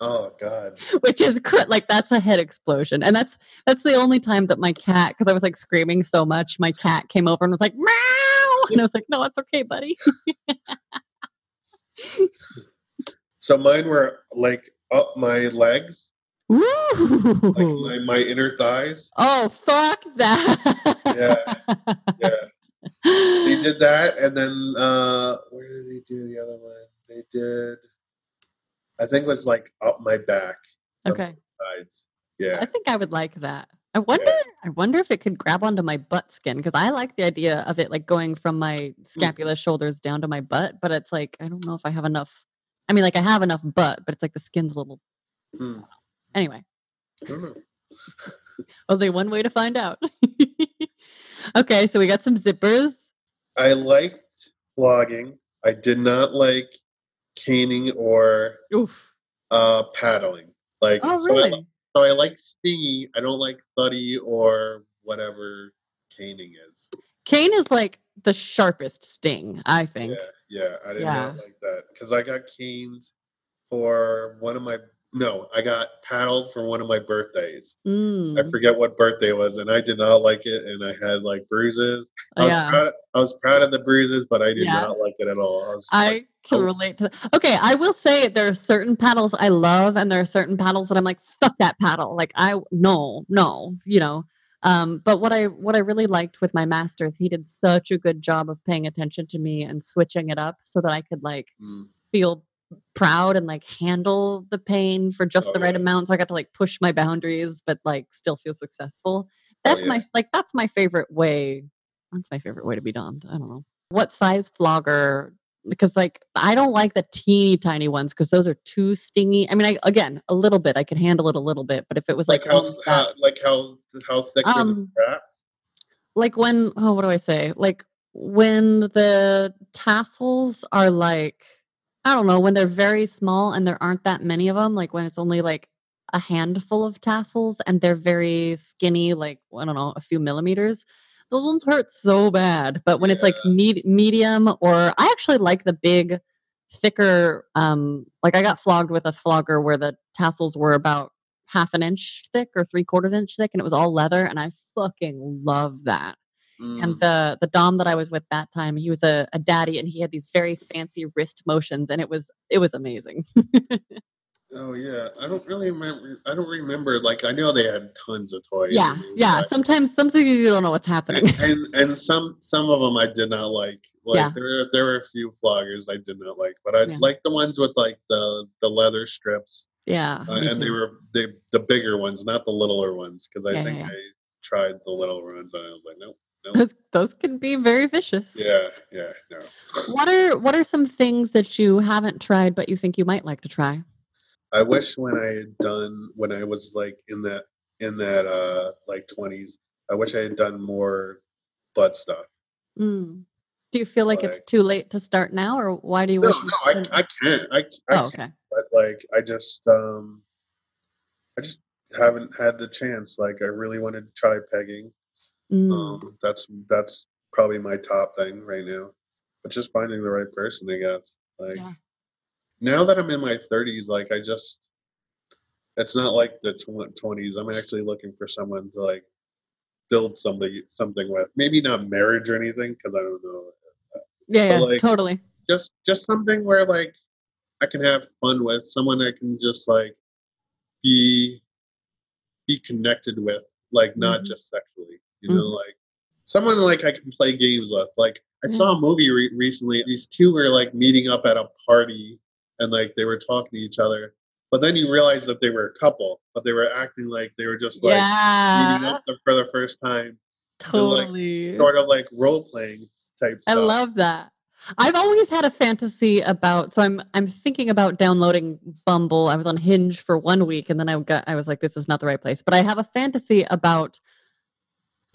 Oh god. Which is cr- like that's a head explosion. And that's that's the only time that my cat, because I was like screaming so much, my cat came over and was like, Meow! And I was like, No, it's okay, buddy. So mine were like up my legs, Woo! like my, my inner thighs. oh fuck that. Yeah, Yeah. They did that and then uh where did they do the other one? They did I think it was like up my back okay. sides. Yeah. I think I would like that. I wonder. I wonder if it could grab onto my butt skin because I like the idea of it like going from my scapula, shoulders down to my butt. But it's like I don't know if I have enough. I mean, like I have enough butt, but it's like the skin's a little. Hmm. Anyway, I don't know. only one way to find out. okay, so we got some zippers. I liked flogging. I did not like caning or Oof. uh paddling. Like Oh, so I, really? so I like stingy. I don't like thuddy or whatever caning is. Cane is like the sharpest sting, I think. Yeah, yeah. I did Yeah. not like that because I got caned for one of my no, I got paddled for one of my birthdays. I Mm, forget what birthday it was, and I did not like it, and I had like bruises. I was yeah. proud. I was proud of the bruises, but I did Yeah. not like it at all. I was like, can oh. relate to that. Okay, I will say there are certain paddles I love, and there are certain paddles that I'm like, fuck that paddle. Like I no, no, you know. Um, but what I what I really liked with my masters, he did such a good job of paying attention to me and switching it up so that I could like mm, feel proud and like handle the pain for just Oh, the right yeah. amount. So I got to like push my boundaries, but like still feel successful. Oh, That's yeah. my like that's my favorite way. That's my favorite way to be domed. I don't know. What size flogger? Because like I don't like the teeny tiny ones because those are too stingy. I mean, I again a little bit I could handle it a little bit, but if it was like like how, how like how how thick Um, like when oh what do i say like when the tassels are like i don't know when they're very small and there aren't that many of them like when it's only like a handful of tassels and they're very skinny like i don't know a few millimeters those ones hurt so bad but when it's like Yeah. med- medium or i actually like the big thicker um like i got flogged with a flogger where the tassels were about half an inch thick or three quarters inch thick and it was all leather and i fucking love that Mm, and the the dom that i was with that time he was a, a daddy and he had these very fancy wrist motions and it was it was amazing oh yeah, I don't really remember. I don't remember. Like I know they had tons of toys. yeah I mean, yeah sometimes sometimes you don't know what's happening and, and and some some of them I did not like. Like Yeah. there were there were a few floggers I did not like, but I Yeah. like the ones with like the the leather strips, yeah uh, and they were they the bigger ones, not the littler ones, because I Yeah, think. I tried the little ones and I was like, nope, those, those can be very vicious yeah, yeah, no. what are what are some things that you haven't tried but you think you might like to try I wish when I had done when I was like in that in that uh like twenties, I wish I had done more butt stuff. Mm. do you feel like it's too late to start now or why do you No, wish no, you I. I can't. I, I oh can't, okay but like I just um I just haven't had the chance. Like I really wanted to try pegging. Mm. Um, that's that's probably my top thing right now. But just finding the right person, I guess. Like Yeah. now that I'm in my 30s, like I just it's not like the tw- 20s. I'm actually looking for someone to like build somebody something with. Maybe not marriage or anything because I don't know. yeah, yeah, like- totally. Just just something where like I can have fun with someone I can just like be be connected with, like not Mhm. just sexually. You know, mm-hmm. like someone like I can play games with. Like I saw a movie re- recently. These two were like meeting up at a party and like they were talking to each other. But then you realize that they were a couple, but they were acting like they were just like meeting up for the first time, totally. sort of like role playing type stuff. I stuff. love that. I've always had a fantasy about so I'm I'm thinking about downloading Bumble. I was on Hinge for one week and then I got I was like this is not the right place. But I have a fantasy about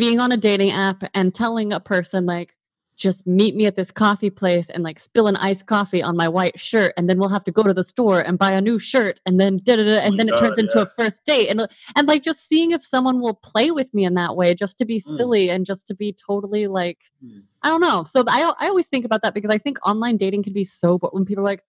being on a dating app and telling a person like just meet me at this coffee place and like spill an iced coffee on my white shirt and then we'll have to go to the store and buy a new shirt and then da da da and my then it God, turns into a first date and and like just seeing if someone will play with me in that way just to be Mm. silly and just to be totally like Hmm. I don't know. So I I always think about that because I think online dating can be so. But when people are like,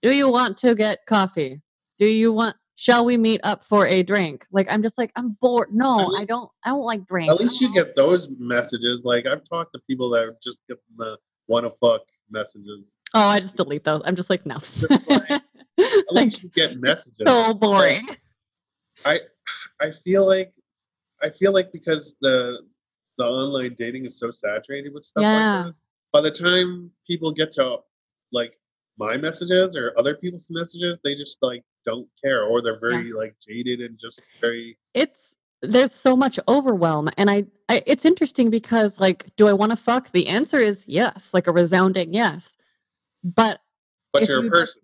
"Do you want to get coffee? Do you want? Shall we meet up for a drink?" Like I'm just like I'm bored. No, I mean, I don't. I don't like drinks. At least you get those messages. Like I've talked to people that just get the wanna fuck messages. Oh, I just delete those. I'm just like no. Just like- At like least you get messages. so boring. I I feel like I feel like because the the online dating is so saturated with stuff Yeah. like that. By the time people get to like my messages or other people's messages, they just like don't care or they're very like jaded and just very It's there's so much overwhelm, and I, I it's interesting because like, do I want to fuck? The answer is yes, like a resounding yes. But but you're you a person.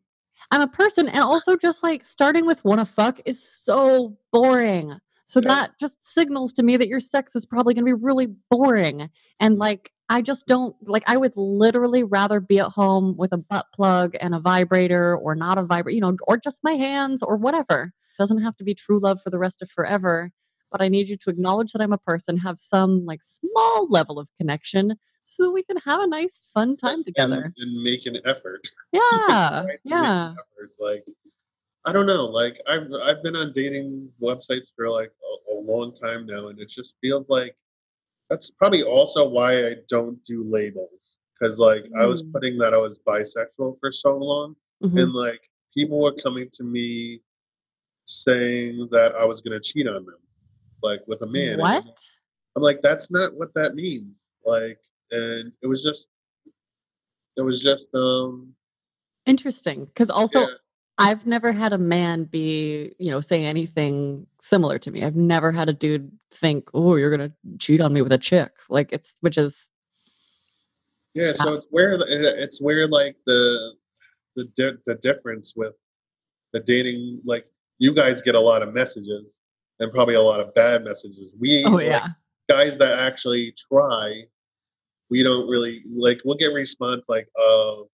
I'm a person, and also just like starting with wanna fuck is so boring. So Yeah. that just signals to me that your sex is probably going to be really boring. And like, I just don't like, I would literally rather be at home with a butt plug and a vibrator or not a vibrator, you know, or just my hands or whatever. doesn't have to be true love for the rest of forever. But I need you to acknowledge that I'm a person, have some like small level of connection so that we can have a nice, fun time together. and, make an effort. Yeah. Right? Yeah. effort. Like I don't know. Like I've I've been on dating websites for like a, a long time now, and it just feels like that's probably also why I don't do labels because like I was Mm. putting that I was bisexual for so long, Mhm. and like people were coming to me saying that I was gonna cheat on them, like with a man. and What? I'm like, that's not what that means. Like, and it was just, it was just, um, Interesting. Because also, yeah. I've never had a man be, you know, say anything similar to me. I've never had a dude think, "Oh, you're gonna cheat on me with a chick." Like it's, which is, Yeah, so it's where eh, it's where like the the di- the difference with the dating like you guys get a lot of messages and probably a lot of bad messages. We oh like, yeah, guys that actually try, we don't really like. We'll get response like, "Oh,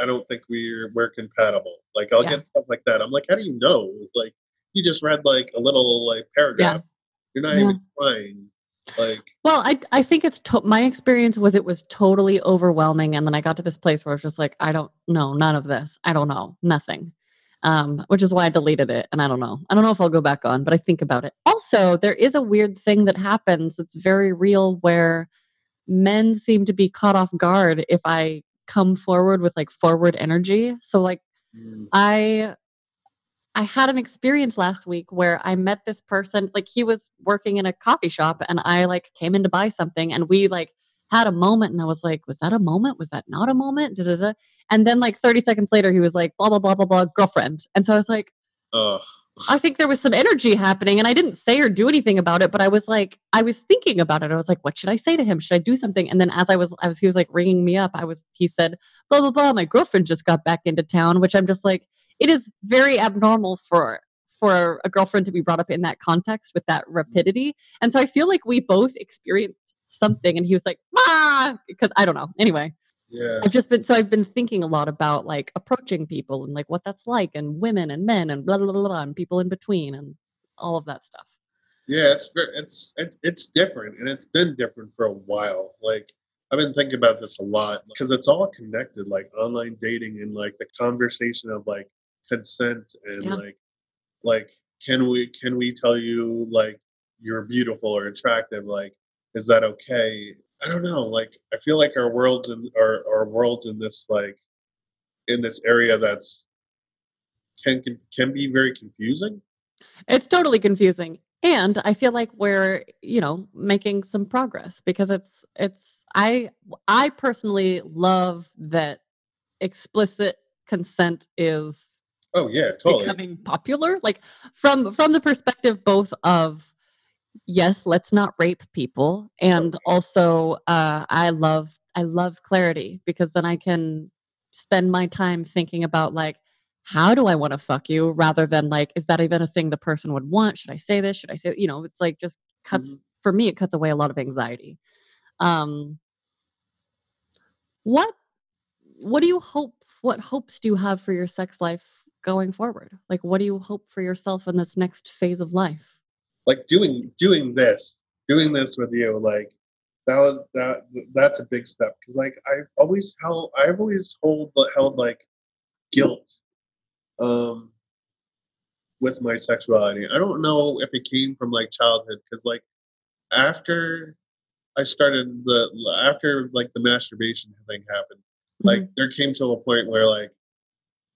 I don't think we're we're compatible." Like I'll Yeah. get stuff like that. I'm like, how do you know? Like you just read like a little like paragraph. Yeah. You're not Yeah. even trying. Like Well, I I think it's to- my experience was it was totally overwhelming, and then I got to this place where I was just like, I don't know, none of this. I don't know, nothing. Um, which is why I deleted it, and I don't know. I don't know if I'll go back on, but I think about it. Also, there is a weird thing that happens that's very real, where men seem to be caught off guard if I come forward with like forward energy. So like mm, I I had an experience last week where I met this person like he was working in a coffee shop and I like came in to buy something and we like had a moment and I was like was that a moment? Was that not a moment? Da, da, da. and then like 30 seconds later he was like blah blah blah blah blah girlfriend. And so I was like uh, I think there was some energy happening and I didn't say or do anything about it but I was like I was thinking about it. I was like what should I say to him? Should I do something? And then as I was I was he was like ringing me up I was he said blah blah blah. My girlfriend just got back into town which I'm just like it is very abnormal for for a girlfriend to be brought up in that context with that rapidity. And so I feel like we both experienced something and he was like ah because I don't know. Anyway yeah. I've just been so I've been thinking a lot about like approaching people and like what that's like and women and men and blah blah blah, blah and people in between and all of that stuff. Yeah, it's it's it's different, and it's been different for a while. Like I've been thinking about this a lot because it's all connected, like online dating and like the conversation of like consent and Yeah. like like can we can we tell you like you're beautiful or attractive? Like is that okay? I don't know. Like I feel like our worlds in our our worlds in this like in this area that's can can, can be very confusing. It's totally confusing. And I feel like we're, you know, making some progress because it's it's I I personally love that explicit consent is Oh yeah, totally. becoming popular like from from the perspective both of yes let's not rape people and also uh i love i love clarity because then i can spend my time thinking about like how do i want to fuck you? rather than like is that even a thing the person would want? Should i say this? Should i say you know it's like just cuts Mhm. for me it cuts away a lot of anxiety. Um what what do you hope what hopes do you have for your sex life going forward? Like what do you hope for yourself in this next phase of life like doing doing this doing this with you like that was that that's a big step because like i've always held i've always hold held like guilt um with my sexuality i don't know if it came from like childhood because like after i started the after like the masturbation thing happened like Mhm. there came to a point where like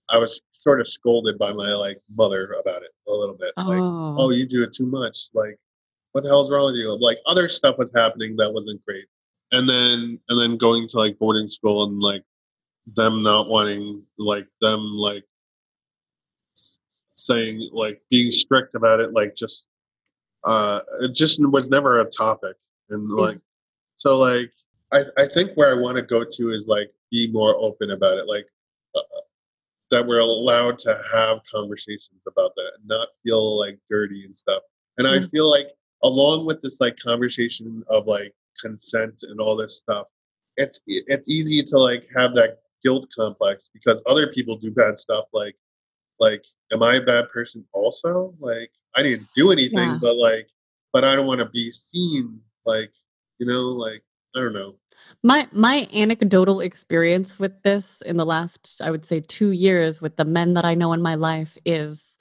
i was sort of scolded by my like mother about it a little bit like oh, oh, you do it too much. Like, what the hell's wrong with you? Like, other stuff was happening that wasn't great. And then, and then going to like boarding school and like them not wanting, like them like saying, like being strict about it, like just, uh, it just was never a topic. And Yeah. like, so like, I, I think where I want to go to is like be more open about it. Like, that we're allowed to have conversations about that and not feel like dirty and stuff. And I mm. feel like along with this like conversation of like consent and all this stuff, it's it's easy to like have that guilt complex because other people do bad stuff like like am I a bad person also? Like I didn't do anything Yeah. but like but I don't want to be seen like you know like I don't know. My my anecdotal experience with this in the last i would say two years with the men that i know in my life is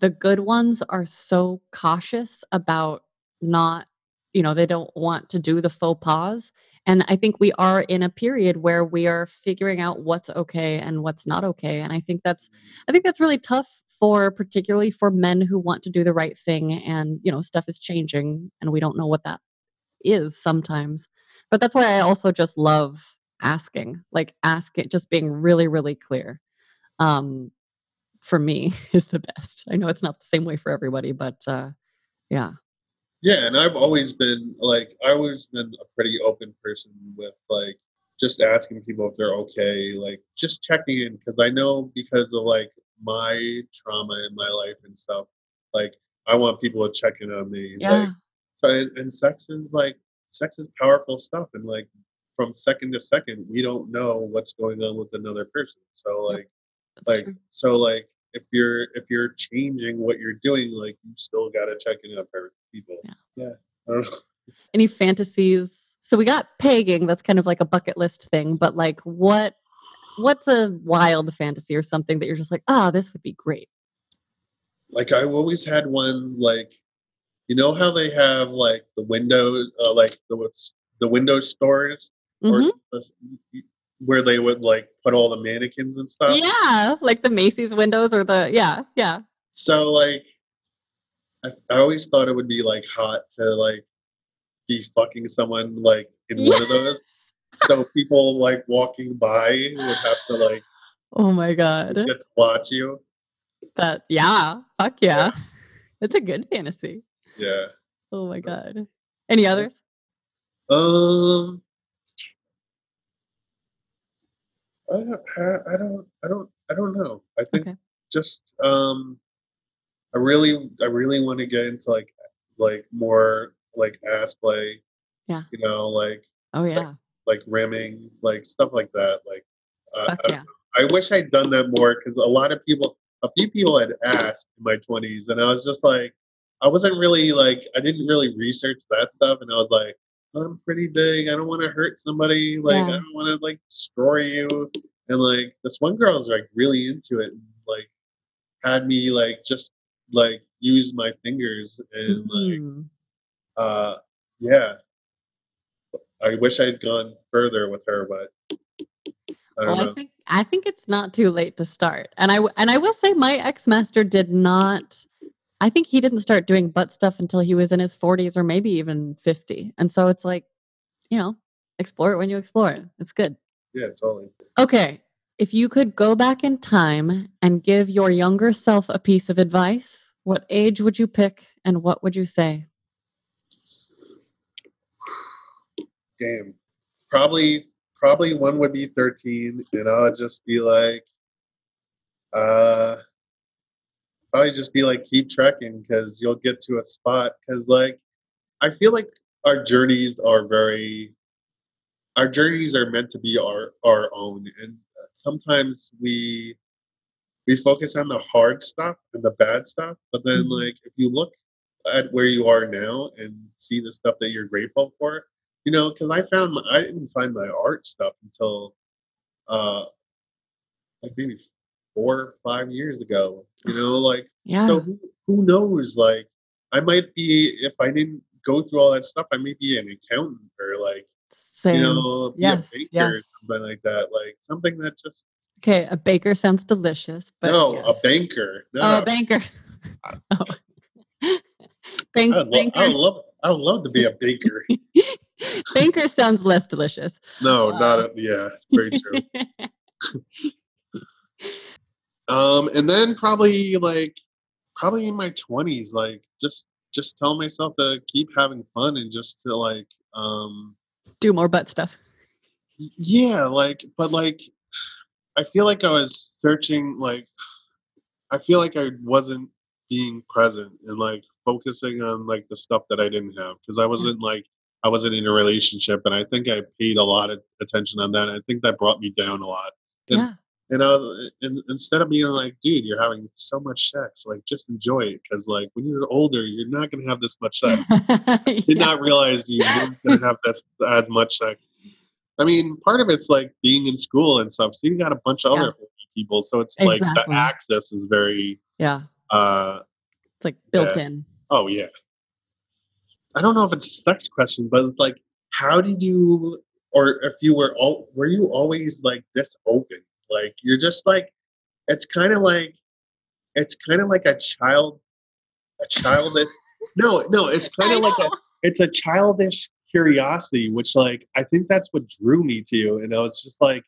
the good ones are so cautious about not you know they don't want to do the faux pas and i think we are in a period where we are figuring out what's okay and what's not okay and i think that's i think that's really tough for particularly for men who want to do the right thing and you know stuff is changing and we don't know what that is sometimes but that's why i also just love asking like ask it just being really really clear. Um for me is the best. I know it's not the same way for everybody but uh yeah. Yeah, and I've always been like I've always been a pretty open person with like just asking people if they're okay, like just checking in because I know because of like my trauma in my life and stuff, like I want people to check in on me. yeah. Like so and, and sex is like sex is powerful stuff and like from second to second we don't know what's going on with another person. So like that's like true. so like if you're if you're changing what you're doing, like you still gotta check in on people. Yeah. Yeah. I any fantasies so we got pegging that's kind of like a bucket list thing but like what what's a wild fantasy or something that you're just like oh this would be great Like I've always had one like you know how they have like the windows uh, like the what's the window stores or Mhm. the- where they would like put all the mannequins and stuff. yeah like the macy's windows or the yeah yeah So like I, I always thought it would be like hot to like be fucking someone like in one of those. So people like walking by would have to like oh my god get to watch you. that yeah fuck yeah it's a good fantasy Yeah. oh my god any others Um. I don't. I don't. I don't. I don't know. I think Okay. just um. I really. I really want to get into like like more like ass play. Yeah. You know, like oh yeah like rimming, like stuff like that. Like. Uh, I, yeah I wish I'd done that more because a lot of people, a few people had asked in my twenties, and I was just like, I wasn't really like I didn't really research that stuff, and I was like, I'm pretty big. I don't want to hurt somebody. Like I don't want to like destroy you. And like this one girl was like really into it, and like had me like just like use my fingers and like Mm. uh yeah. I wish I'd gone further with her, but I don't Well, I think I think it's not too late to start. And I and I will say my ex master did not. I think he didn't start doing butt stuff until he was in his 40s or maybe even 50. And so it's like, you know, explore it when you explore it. It's good. Yeah, totally. Okay, if you could go back in time and give your younger self a piece of advice, what age would you pick and what would you say? Damn. Probably probably one would be 13 and I would just be like uh probably just be like keep trekking because you'll get to a spot because like I feel like our journeys are very our journeys are meant to be our our own and sometimes we we focus on the hard stuff and the bad stuff but then Mhm. like if you look at where you are now and see the stuff that you're grateful for you know because i found my, i didn't find my art stuff until uh like maybe four or five years ago you know like Yeah. so who, who knows like i might be if i didn't go through all that stuff i might be an accountant or like Same. you know Yes, a baker or yes. something like that like something that just okay, a baker sounds delicious, but no yes. a banker no Oh, a banker. oh. Bank, I lo- banker. I love I would love to be a baker. banker sounds less delicious. No, not um. a, yeah, very true. Um, and then probably like probably in my twenties, like just just tell myself to keep having fun and just to like um Do more butt stuff. yeah, like but like I feel like I was searching like I feel like I wasn't being present and like focusing on like the stuff that I didn't have because I wasn't like I wasn't in a relationship and I think I paid a lot of attention on that. And I think that brought me down a lot. And, Yeah. And, I, and instead of being like, dude, you're having so much sex, like just enjoy it because like when you're older, you're not gonna have this much sex. Did Yeah. not realize you weren't gonna have this as much sex. I mean, part of it's like being in school and stuff. So you got a bunch of Yeah. other people, so it's like the access is very. Yeah. uh It's like built Yeah. in. Oh yeah. I don't know if it's a sex question, but it's like, how did you, or if you were, all, were you always like this open? Like you're just like, it's kind of like, it's kind of like a child, a childish. no, no, it's kind of like a, it's a childish curiosity, which like I think that's what drew me to you. And I was just like,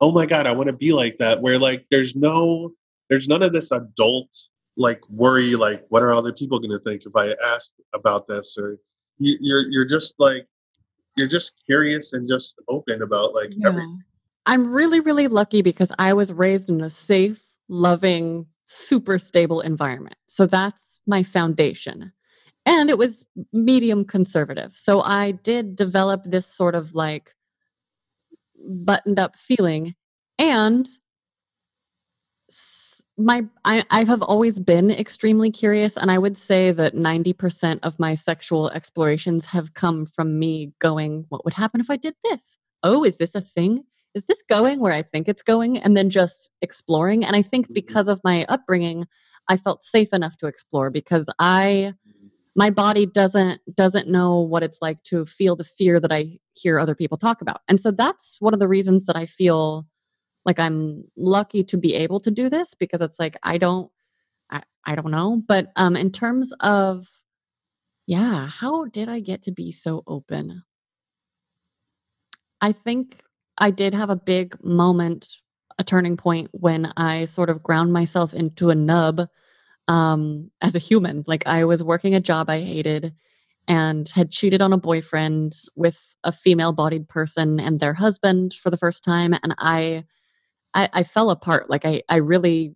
oh my god, I want to be like that. Where like there's no, there's none of this adult like worry, like what are other people going to think if I ask about this, or you, you're you're just like you're just curious and just open about like everything. I'm really, really lucky because I was raised in a safe, loving, super stable environment. So that's my foundation. And it was medium conservative. So I did develop this sort of like buttoned up feeling. And my I, I have always been extremely curious and i would say that 90% of my sexual explorations have come from me going what would happen if i did this oh is this a thing is this going where i think it's going? And then just exploring. And i think Mhm. because of my upbringing i felt safe enough to explore because i my body doesn't doesn't know what it's like to feel the fear that i hear other people talk about. And so that's one of the reasons that i feel like i'm lucky to be able to do this because it's like i don't i, I don't know. But um in terms of yeah how did i get to be so open? I think i did have a big moment a turning point when i sort of ground myself into a nub um as a human. Like i was working a job i hated and had cheated on a boyfriend with a female bodied person and their husband for the first time and i i, I fell apart. Like i i really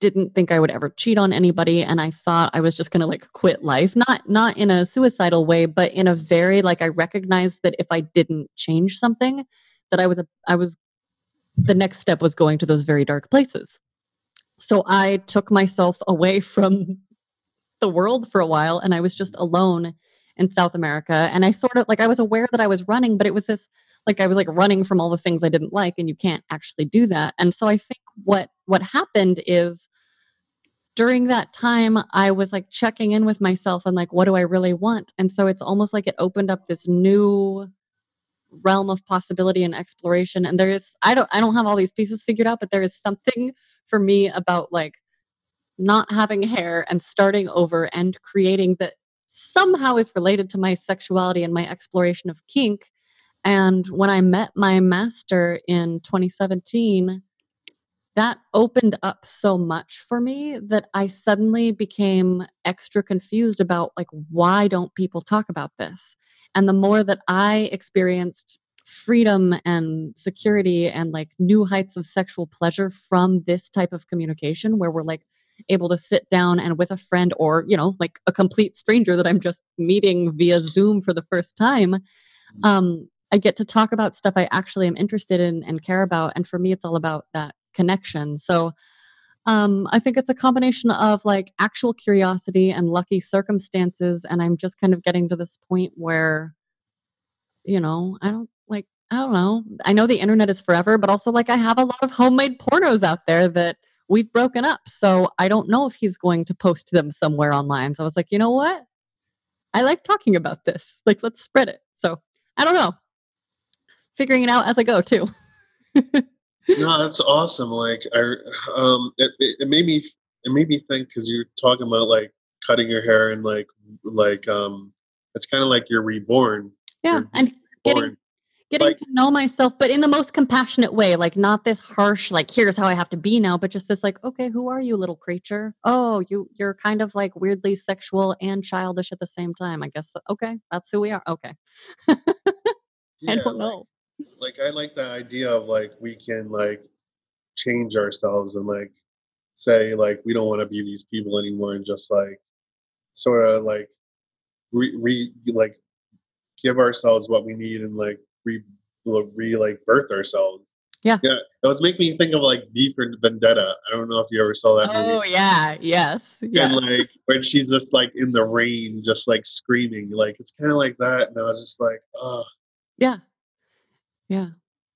didn't think i would ever cheat on anybody and i thought i was just going to like quit life not not in a suicidal way but in a very like i recognized that if i didn't change something that i was a i was the next step was going to those very dark places so I took myself away from the world for a while and I was just alone in South America. And I sort of like I was aware that I was running, but it was this like I was like running from all the things I didn't like, and you can't actually do that. And so I think what what happened is during that time I was like checking in with myself and like what do I really want? And so it's almost like it opened up this new realm of possibility and exploration and there is I don't I don't have all these pieces figured out but there is something for me about like not having hair and starting over and creating that somehow is related to my sexuality and my exploration of kink and when I met my master in 2017 that opened up so much for me that I suddenly became extra confused about like why don't people talk about this? And the more that I experienced freedom and security and like new heights of sexual pleasure from this type of communication where we're like able to sit down and with a friend or you know like a complete stranger that i'm just meeting via zoom for the first time um i get to talk about stuff i actually am interested in and care about and for me it's all about that connection so um, I think it's a combination of like actual curiosity and lucky circumstances. And I'm just kind of getting to this point where, you know, I don't like, I don't know. I know the internet is forever, but also like I have a lot of homemade pornos out there that we've broken up. So I don't know if he's going to post them somewhere online. So I was like, you know what? I like talking about this. Like, let's spread it. So I don't know. Figuring it out as I go too. no, that's awesome. Like I, um, it, it, made me it made me think because you're talking about like cutting your hair and like like um, it's kind of like you're reborn. Yeah, You're and getting reborn. getting Like- to know myself, but in the most compassionate way. Like not this harsh, like here's how I have to be now, but just this like, okay, who are you, little creature? Oh, you you're kind of like weirdly sexual and childish at the same time. I guess okay, that's who we are. Okay, I Yeah, don't know. Like I like the idea of like we can like change ourselves and like say like we don't want to be these people anymore and just like sort of like re, re like give ourselves what we need and like re re like birth ourselves. Yeah. Yeah. That was making me think of like V for Vendetta. I don't know if you ever saw that Oh movie. yeah, yes, yes. And like when she's just like in the rain, just like screaming, like it's kind of like that. And I was just like, oh, yeah, yeah.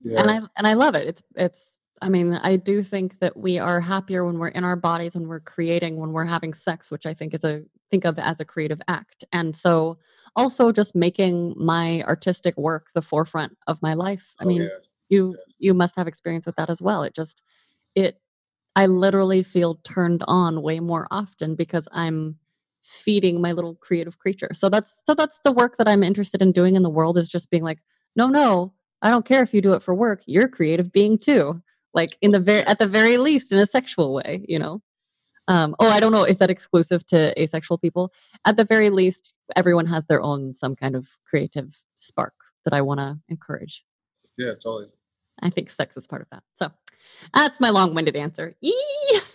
yeah. and I and I love it. It's it's. I mean, I do think that we are happier when we're in our bodies, when we're creating, when we're having sex, which I think is a think of as a creative act. And so, also just making my artistic work the forefront of my life. I Oh, mean, yeah. you you must have experience with that as well. It just it. I literally feel turned on way more often because I'm feeding my little creative creature. So that's so that's the work that I'm interested in doing in the world is just being like, no, no, I don't care if you do it for work. You're a creative being too. Like in the very at the very least in a sexual way, you know. Um, oh, I don't know. Is that exclusive to asexual people? At the very least, everyone has their own some kind of creative spark that I want to encourage. yeah, totally. I think sex is part of that. So that's my long-winded answer. Eee!